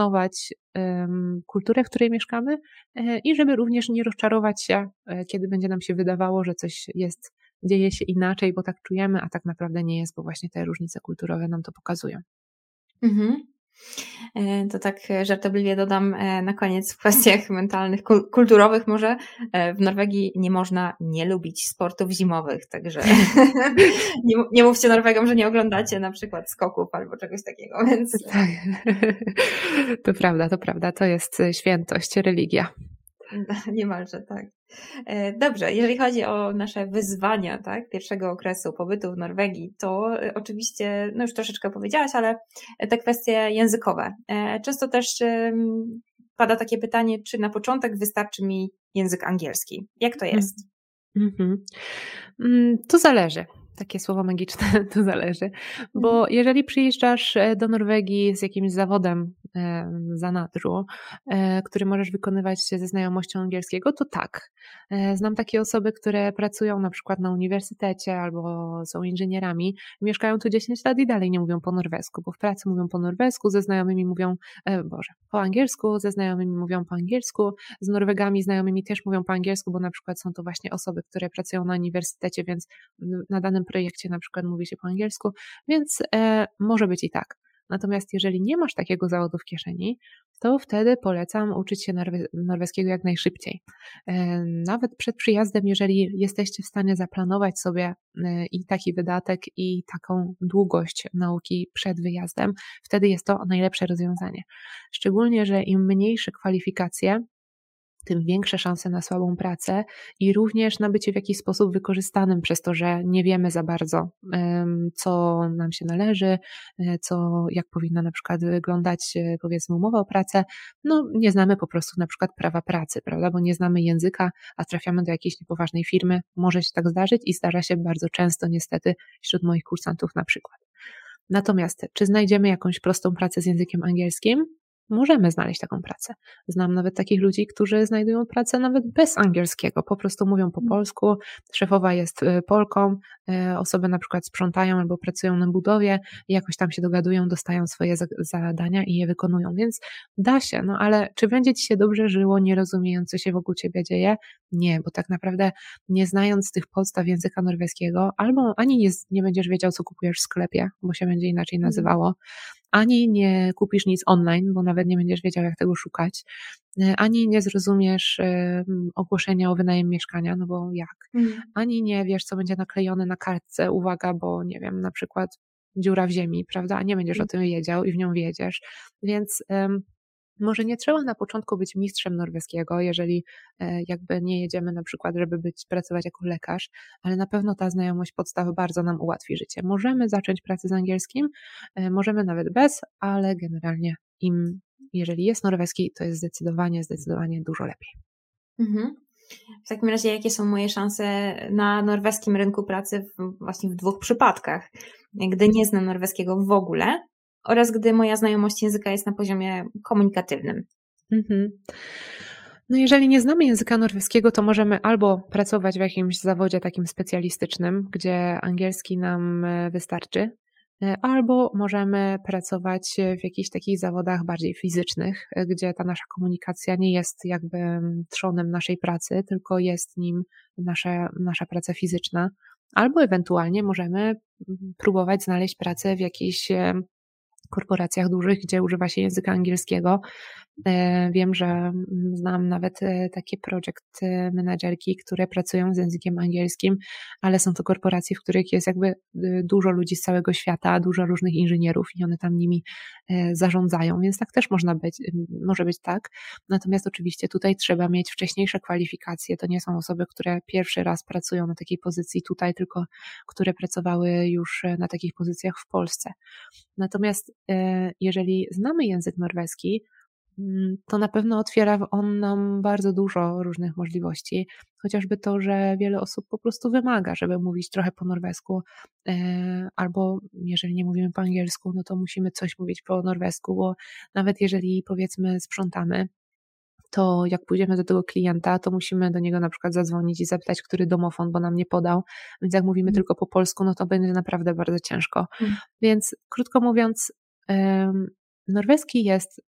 S2: kulturę, w której mieszkamy e, i żeby również nie rozczarować się, e, kiedy będzie nam się wydawało, że coś jest, dzieje się inaczej, bo tak czujemy, a tak naprawdę nie jest, bo właśnie te różnice kulturowe nam to pokazują. Mhm.
S1: E, to tak żartobliwie dodam e, na koniec w kwestiach mentalnych, kulturowych może e, w Norwegii nie można nie lubić sportów zimowych, także [laughs] nie, nie mówcie Norwegom, że nie oglądacie na przykład skoków albo czegoś takiego, więc... [laughs] Tak.
S2: To prawda, to prawda, to jest świętość, religia. [laughs]
S1: Niemalże, tak. E, dobrze, jeżeli chodzi o nasze wyzwania, tak, pierwszego okresu pobytu w Norwegii, to e, oczywiście, no już troszeczkę powiedziałaś, ale te kwestie językowe. E, często też pada takie pytanie, czy na początek wystarczy mi język angielski? Jak to jest? Mm -hmm.
S2: To zależy takie słowo magiczne, [laughs] to zależy. Bo mhm. jeżeli przyjeżdżasz e, do Norwegii z jakimś zawodem e, zanadrzu, e, który możesz wykonywać ze znajomością angielskiego, to tak. Znam takie osoby, które pracują na przykład na uniwersytecie albo są inżynierami, mieszkają tu 10 lat i dalej nie mówią po norwesku, bo w pracy mówią po norwesku, ze znajomymi mówią, Boże, po angielsku, ze znajomymi mówią po angielsku, z Norwegami znajomymi też mówią po angielsku, bo na przykład są to właśnie osoby, które pracują na uniwersytecie, więc na danym projekcie na przykład mówi się po angielsku, więc e, może być i tak. Natomiast jeżeli nie masz takiego zawodu w kieszeni, to wtedy polecam uczyć się norwe norweskiego jak najszybciej. E, nawet przed przyjazdem, jeżeli jesteście w stanie zaplanować sobie e, i taki wydatek, i taką długość nauki przed wyjazdem, wtedy jest to najlepsze rozwiązanie. Szczególnie, że im mniejsze kwalifikacje, tym większe szanse na słabą pracę i również na bycie w jakiś sposób wykorzystanym przez to, że nie wiemy za bardzo, co nam się należy, e, co, jak powinna na przykład wyglądać, e, powiedzmy, umowa o pracę. No, nie znamy po prostu na przykład prawa pracy, prawda, bo nie znamy języka, a trafiamy do jakiejś niepoważnej firmy. Może się tak zdarzyć i zdarza się bardzo często, niestety, wśród moich kursantów na przykład. Natomiast, czy znajdziemy jakąś prostą pracę z językiem angielskim? Możemy znaleźć taką pracę. Znam nawet takich ludzi, którzy znajdują pracę nawet bez angielskiego, po prostu mówią po mm. polsku, szefowa jest y, Polką, y, osoby na przykład sprzątają albo pracują na budowie jakoś tam się dogadują, dostają swoje zadania i je wykonują, więc da się, no ale czy będzie Ci się dobrze żyło, nie rozumiejąc, co się wokół Ciebie dzieje? Nie, bo tak naprawdę nie znając tych podstaw języka norweskiego, albo ani nie, nie będziesz wiedział, co kupujesz w sklepie, bo się będzie inaczej mhm. nazywało, ani nie kupisz nic online, bo nawet nie będziesz wiedział, jak tego szukać, e, ani nie zrozumiesz ogłoszenia o wynajem mieszkania, no bo jak, mm. ani nie wiesz, co będzie naklejone na kartce, uwaga, bo nie wiem, na przykład dziura w ziemi, prawda? A nie będziesz o tym wiedział i w nią wiedziesz. Więc może nie trzeba na początku być mistrzem norweskiego, jeżeli e, jakby nie jedziemy na przykład, żeby być, pracować jako lekarz, ale na pewno ta znajomość podstaw bardzo nam ułatwi życie. Możemy zacząć pracę z angielskim, e, możemy nawet bez, ale generalnie im, jeżeli jest norweski, to jest zdecydowanie, zdecydowanie dużo lepiej. Mhm.
S1: W takim razie, jakie są moje szanse na norweskim rynku pracy w, właśnie w dwóch przypadkach? Gdy nie znam norweskiego w ogóle, oraz gdy moja znajomość języka jest na poziomie komunikatywnym. Mhm.
S2: No jeżeli nie znamy języka norweskiego, to możemy albo pracować w jakimś zawodzie takim specjalistycznym, gdzie angielski nam e, wystarczy, e, albo możemy pracować w jakichś takich zawodach bardziej fizycznych, e, gdzie ta nasza komunikacja nie jest jakby trzonem naszej pracy, tylko jest nim nasza, nasza praca fizyczna. Albo ewentualnie możemy próbować znaleźć pracę w jakiejś korporacjach dużych, gdzie używa się języka angielskiego. E, wiem, że mm, znam nawet e, takie project e, menadżerki, które pracują z językiem angielskim, ale są to korporacje, w których jest jakby dużo ludzi z całego świata, dużo różnych inżynierów i one tam nimi zarządzają, więc tak też można być, może być tak. Natomiast oczywiście tutaj trzeba mieć wcześniejsze kwalifikacje. To nie są osoby, które pierwszy raz pracują na takiej pozycji tutaj, tylko które pracowały już na takich pozycjach w Polsce. Natomiast jeżeli znamy język norweski, to na pewno otwiera on nam bardzo dużo różnych możliwości. Chociażby to, że wiele osób po prostu wymaga, żeby mówić trochę po norwesku, e, albo jeżeli nie mówimy po angielsku, no to musimy coś mówić po norwesku, bo nawet jeżeli powiedzmy sprzątamy, to jak pójdziemy do tego klienta, to musimy do niego na przykład zadzwonić i zapytać, który domofon, bo nam nie podał. Więc jak mówimy mm. tylko po polsku, no to będzie naprawdę bardzo ciężko. Mm. Więc krótko mówiąc, norweski jest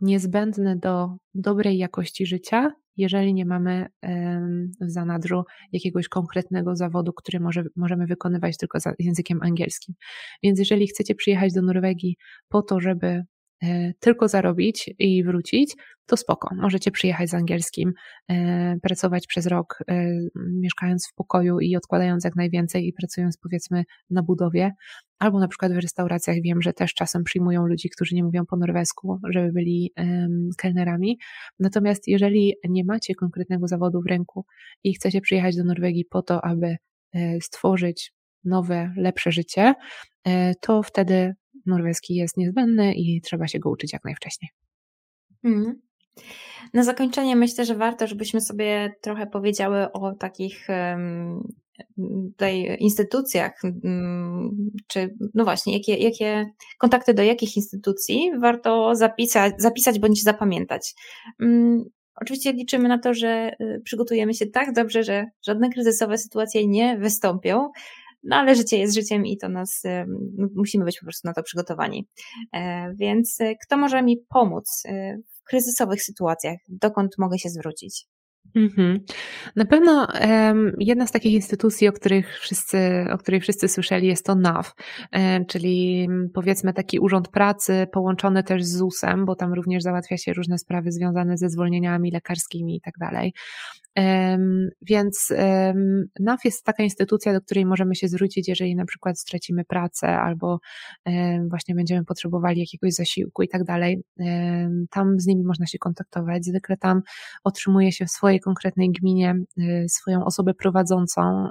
S2: niezbędne do dobrej jakości życia, jeżeli nie mamy w zanadrzu jakiegoś konkretnego zawodu, który może, możemy wykonywać tylko językiem angielskim. Więc jeżeli chcecie przyjechać do Norwegii po to, żeby tylko zarobić i wrócić, to spoko. Możecie przyjechać z angielskim, e, pracować przez rok, e, mieszkając w pokoju i odkładając jak najwięcej i pracując powiedzmy na budowie, albo na przykład w restauracjach wiem, że też czasem przyjmują ludzi, którzy nie mówią po norwesku, żeby byli kelnerami. Natomiast jeżeli nie macie konkretnego zawodu w ręku i chcecie przyjechać do Norwegii po to, aby stworzyć nowe, lepsze życie, to wtedy norweski jest niezbędny i trzeba się go uczyć jak najwcześniej. Mm.
S1: Na zakończenie myślę, że warto, żebyśmy sobie trochę powiedziały o takich tutaj instytucjach, czy no właśnie, jakie, jakie kontakty do jakich instytucji warto zapisać, zapisać bądź zapamiętać. Mm, oczywiście liczymy na to, że y, przygotujemy się tak dobrze, że żadne kryzysowe sytuacje nie wystąpią, no ale życie jest życiem i to nas, no, musimy być po prostu na to przygotowani. E, więc e, kto może mi pomóc e, w kryzysowych sytuacjach? Dokąd mogę się zwrócić?
S2: Mm-hmm. Na pewno um, jedna z takich instytucji, o których wszyscy, o której wszyscy słyszeli, jest to NAW, czyli powiedzmy taki urząd pracy połączony też z ZUS-em, bo tam również załatwia się różne sprawy związane ze zwolnieniami lekarskimi i tak dalej. Więc NAF jest taka instytucja, do której możemy się zwrócić, jeżeli na przykład stracimy pracę albo właśnie będziemy potrzebowali jakiegoś zasiłku i tak dalej. Tam z nimi można się kontaktować. Zwykle tam otrzymuje się w swojej konkretnej gminie y, swoją osobę prowadzącą,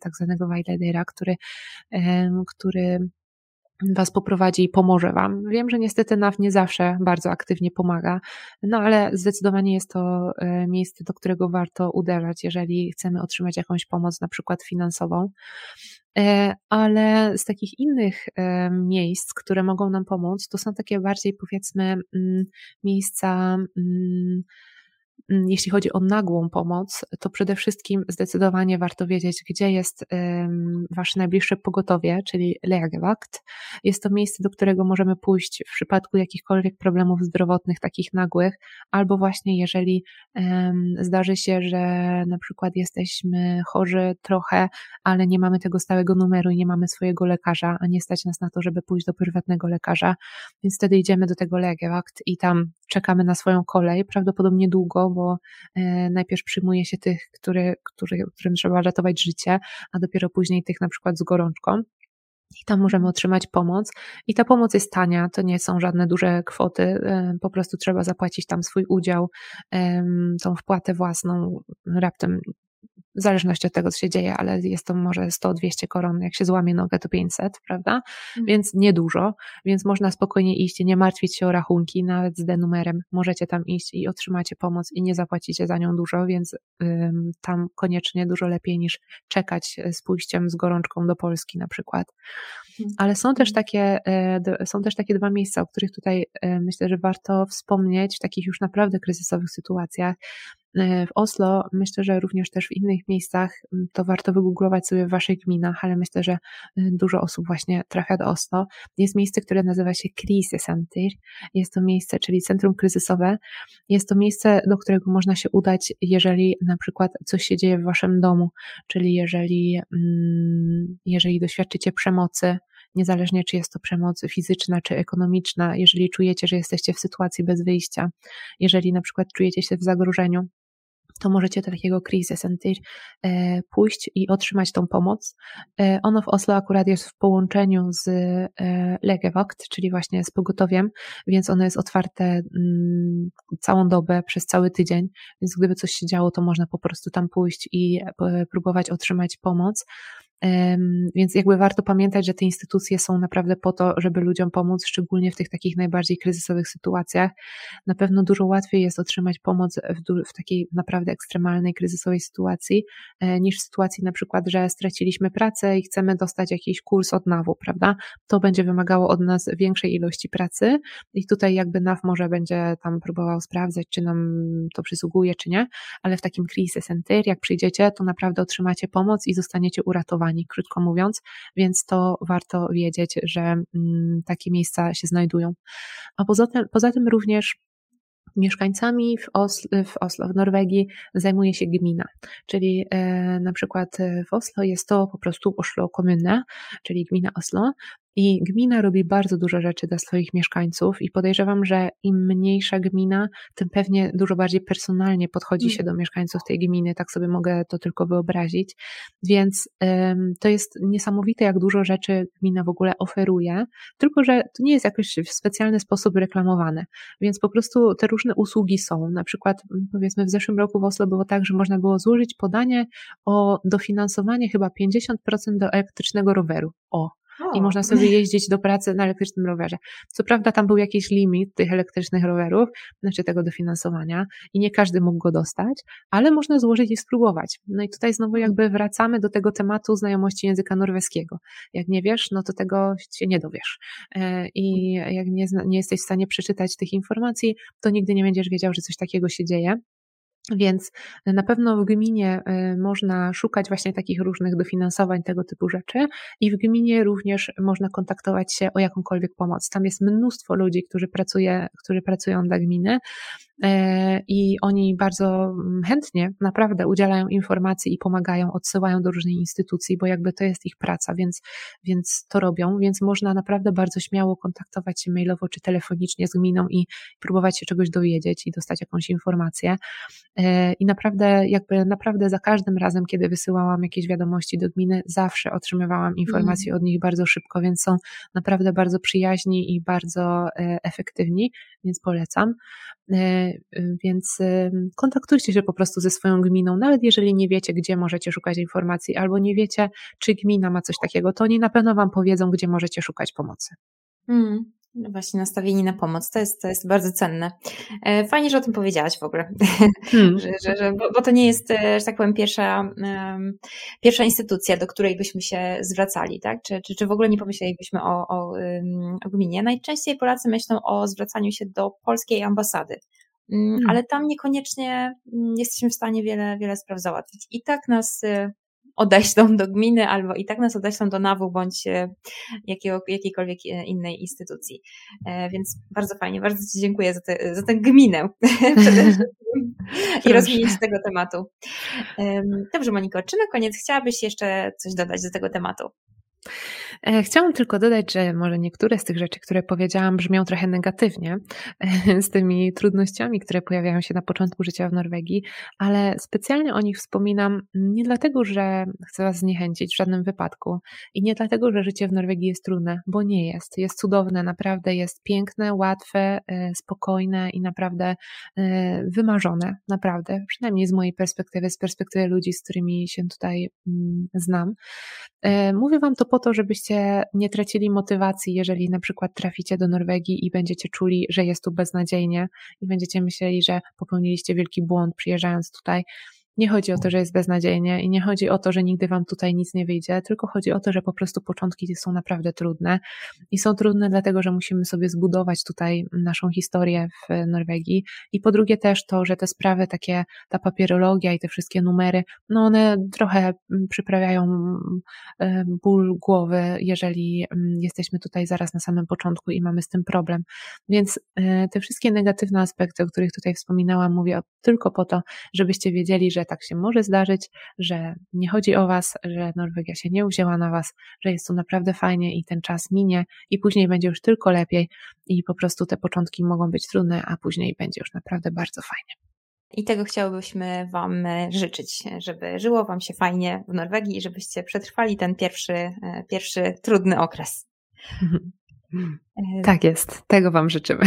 S2: tak zwanego Wajledera, który, który Was poprowadzi i pomoże Wam. Wiem, że niestety NAW nie zawsze bardzo aktywnie pomaga, no ale zdecydowanie jest to miejsce, do którego warto uderzać, jeżeli chcemy otrzymać jakąś pomoc, na przykład finansową. Ale z takich innych miejsc, które mogą nam pomóc, to są takie bardziej powiedzmy mm, miejsca, Mm, jeśli chodzi o nagłą pomoc, to przede wszystkim zdecydowanie warto wiedzieć, gdzie jest Wasze najbliższe pogotowie, czyli Leagewakt. Jest to miejsce, do którego możemy pójść w przypadku jakichkolwiek problemów zdrowotnych, takich nagłych, albo właśnie jeżeli zdarzy się, że na przykład jesteśmy chorzy trochę, ale nie mamy tego stałego numeru i nie mamy swojego lekarza, a nie stać nas na to, żeby pójść do prywatnego lekarza, więc wtedy idziemy do tego Leagewakt i tam czekamy na swoją kolej, prawdopodobnie długo, bo e, najpierw przyjmuje się tych, który, który, którym trzeba ratować życie, a dopiero później tych na przykład z gorączką. i tam możemy otrzymać pomoc. I ta pomoc jest tania, to nie są żadne duże kwoty, e, po prostu trzeba zapłacić tam swój udział, tą wpłatę własną, raptem w zależności od tego, co się dzieje, ale jest to może 100-200 koron, jak się złamie nogę, to 500, prawda? Mhm. Więc niedużo, więc można spokojnie iść i nie martwić się o rachunki, nawet z denumerem. Możecie tam iść i otrzymacie pomoc i nie zapłacicie za nią dużo, więc ym, tam koniecznie dużo lepiej niż czekać z pójściem z gorączką do Polski na przykład. Mhm. Ale są też mhm. takie, y, są też takie dwa miejsca, o których tutaj y, myślę, że warto wspomnieć w takich już naprawdę kryzysowych sytuacjach. E, w Oslo, myślę, że również też w innych miejscach, to warto wygooglować sobie w waszych gminach, ale myślę, że y, dużo osób właśnie trafia do Oslo. Jest miejsce, które nazywa się Krisecenter. Jest to miejsce, czyli centrum kryzysowe. Jest to miejsce, do którego można się udać, jeżeli na przykład coś się dzieje w waszym domu, czyli jeżeli, jeżeli doświadczycie przemocy, niezależnie czy jest to przemoc fizyczna czy ekonomiczna, jeżeli czujecie, że jesteście w sytuacji bez wyjścia, jeżeli na przykład czujecie się w zagrożeniu, to możecie do takiego Crisis Center e, pójść i otrzymać tą pomoc. E, ono w Oslo akurat jest w połączeniu z e, Legevakt, czyli właśnie z pogotowiem, więc ono jest otwarte mm, całą dobę przez cały tydzień, więc gdyby coś się działo, to można po prostu tam pójść i próbować otrzymać pomoc. Więc jakby warto pamiętać, że te instytucje są naprawdę po to, żeby ludziom pomóc, szczególnie w tych takich najbardziej kryzysowych sytuacjach. Na pewno dużo łatwiej jest otrzymać pomoc w, w takiej naprawdę ekstremalnej, kryzysowej sytuacji, e, niż w sytuacji na przykład, że straciliśmy pracę i chcemy dostać jakiś kurs od NAW-u, prawda? To będzie wymagało od nas większej ilości pracy i tutaj jakby NAW może będzie tam próbował sprawdzać, czy nam to przysługuje, czy nie, ale w takim crisis center, jak przyjdziecie, to naprawdę otrzymacie pomoc i zostaniecie uratowani krótko mówiąc, więc to warto wiedzieć, że mm, takie miejsca się znajdują. A poza tym, poza tym również mieszkańcami w Oslo, w Oslo, w Norwegii zajmuje się gmina, czyli e, na przykład w Oslo jest to po prostu Oslo Kommune, czyli gmina Oslo i gmina robi bardzo dużo rzeczy dla swoich mieszkańców i podejrzewam, że im mniejsza gmina, tym pewnie dużo bardziej personalnie podchodzi się mm. do mieszkańców tej gminy, tak sobie mogę to tylko wyobrazić. Więc ym, to jest niesamowite, jak dużo rzeczy gmina w ogóle oferuje, tylko że to nie jest jakoś w specjalny sposób reklamowane. Więc po prostu te różne usługi są. Na przykład, powiedzmy, w zeszłym roku w Oslo było tak, że można było złożyć podanie o dofinansowanie chyba 50% do elektrycznego roweru. O, i można sobie jeździć do pracy na elektrycznym rowerze. Co prawda tam był jakiś limit tych elektrycznych rowerów, znaczy tego dofinansowania i nie każdy mógł go dostać, ale można złożyć i spróbować. No i tutaj znowu jakby wracamy do tego tematu znajomości języka norweskiego. Jak nie wiesz, no to tego się nie dowiesz. E, I jak nie, nie jesteś w stanie przeczytać tych informacji, to nigdy nie będziesz wiedział, że coś takiego się dzieje. Więc na pewno w gminie y, można szukać właśnie takich różnych dofinansowań, tego typu rzeczy i w gminie również można kontaktować się o jakąkolwiek pomoc. Tam jest mnóstwo ludzi, którzy, pracuje, którzy pracują dla gminy i oni bardzo mm, chętnie naprawdę udzielają informacji i pomagają, odsyłają do różnych instytucji, bo jakby to jest ich praca, więc, więc to robią, więc można naprawdę bardzo śmiało kontaktować się mailowo czy telefonicznie z gminą i próbować się czegoś dowiedzieć i dostać jakąś informację. E, I naprawdę, jakby naprawdę za każdym razem, kiedy wysyłałam jakieś wiadomości do gminy, zawsze otrzymywałam informacje mm. od nich bardzo szybko, więc są naprawdę bardzo przyjaźni i bardzo e, efektywni, więc polecam. Y, więc y, kontaktujcie się po prostu ze swoją gminą, nawet jeżeli nie wiecie, gdzie możecie szukać informacji, albo nie wiecie, czy gmina ma coś takiego, to oni na pewno Wam powiedzą, gdzie możecie szukać pomocy.
S1: Mm. No właśnie nastawieni na pomoc, to jest, to jest bardzo cenne. E, fajnie, że o tym powiedziałaś w ogóle, hmm. [laughs] że, że, że, bo, bo, to nie jest, e, że tak powiem, pierwsza, um, pierwsza instytucja, do której byśmy się zwracali, tak? Czy, czy, czy w ogóle nie pomyślelibyśmy o, o, o gminie. Najczęściej Polacy myślą o zwracaniu się do polskiej ambasady, um, ale tam niekoniecznie mm, jesteśmy w stanie wiele, wiele spraw załatwić. I tak nas e, odeślą do gminy, albo i tak nas odeślą do NAW bądź e, jakiego, jakiejkolwiek e, innej instytucji. E, więc bardzo fajnie, bardzo Ci dziękuję za, te, za tę gminę [laughs] i rozwinięcie tego tematu. Dobrze, Moniko, czy na koniec chciałabyś jeszcze coś dodać do tego tematu?
S2: E, chciałam tylko dodać, że może niektóre z tych rzeczy, które powiedziałam, brzmią trochę negatywnie, z tymi trudnościami, które pojawiają się na początku życia w Norwegii, ale specjalnie o nich wspominam nie dlatego, że chcę Was zniechęcić w żadnym wypadku i nie dlatego, że życie w Norwegii jest trudne, bo nie jest. Jest cudowne, naprawdę jest piękne, łatwe, e, spokojne i naprawdę e, wymarzone, naprawdę, przynajmniej z mojej perspektywy, z perspektywy ludzi, z którymi się tutaj mm, znam. Mówię Wam to po to, żebyście nie tracili motywacji, jeżeli na przykład traficie do Norwegii i będziecie czuli, że jest tu beznadziejnie i będziecie myśleli, że popełniliście wielki błąd przyjeżdżając tutaj. Nie chodzi o to, że jest beznadziejnie i nie chodzi o to, że nigdy wam tutaj nic nie wyjdzie, tylko chodzi o to, że po prostu początki są naprawdę trudne i są trudne dlatego, że musimy sobie zbudować tutaj naszą historię w Norwegii i po drugie też to, że te sprawy takie, ta papierologia i te wszystkie numery, no one trochę mm, przyprawiają mm, ból głowy, jeżeli mm, jesteśmy tutaj zaraz na samym początku i mamy z tym problem. Więc e, te wszystkie negatywne aspekty, o których tutaj wspominałam, mówię tylko po to, żebyście wiedzieli, że tak się może zdarzyć, że nie chodzi o Was, że Norwegia się nie uwzięła na Was, że jest tu naprawdę fajnie i ten czas minie i później będzie już tylko lepiej i po prostu te początki mogą być trudne, a później będzie już naprawdę bardzo fajnie.
S1: I tego chciałbyśmy Wam e, życzyć, żeby żyło Wam się fajnie w Norwegii i żebyście przetrwali ten pierwszy, e, pierwszy trudny okres. [laughs]
S2: E, tak jest, tego Wam życzymy.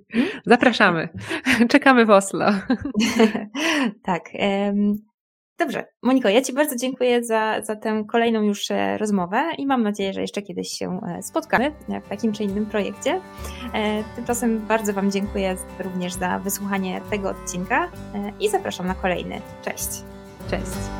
S2: [laughs] Zapraszamy. Czekamy w Oslo. [laughs]
S1: tak. Dobrze, Moniko, ja Ci bardzo dziękuję za, za tę kolejną już e, rozmowę i mam nadzieję, że jeszcze kiedyś się e, spotkamy w takim czy innym projekcie. Tymczasem bardzo Wam dziękuję również za wysłuchanie tego odcinka i zapraszam na kolejny. Cześć.
S2: Cześć.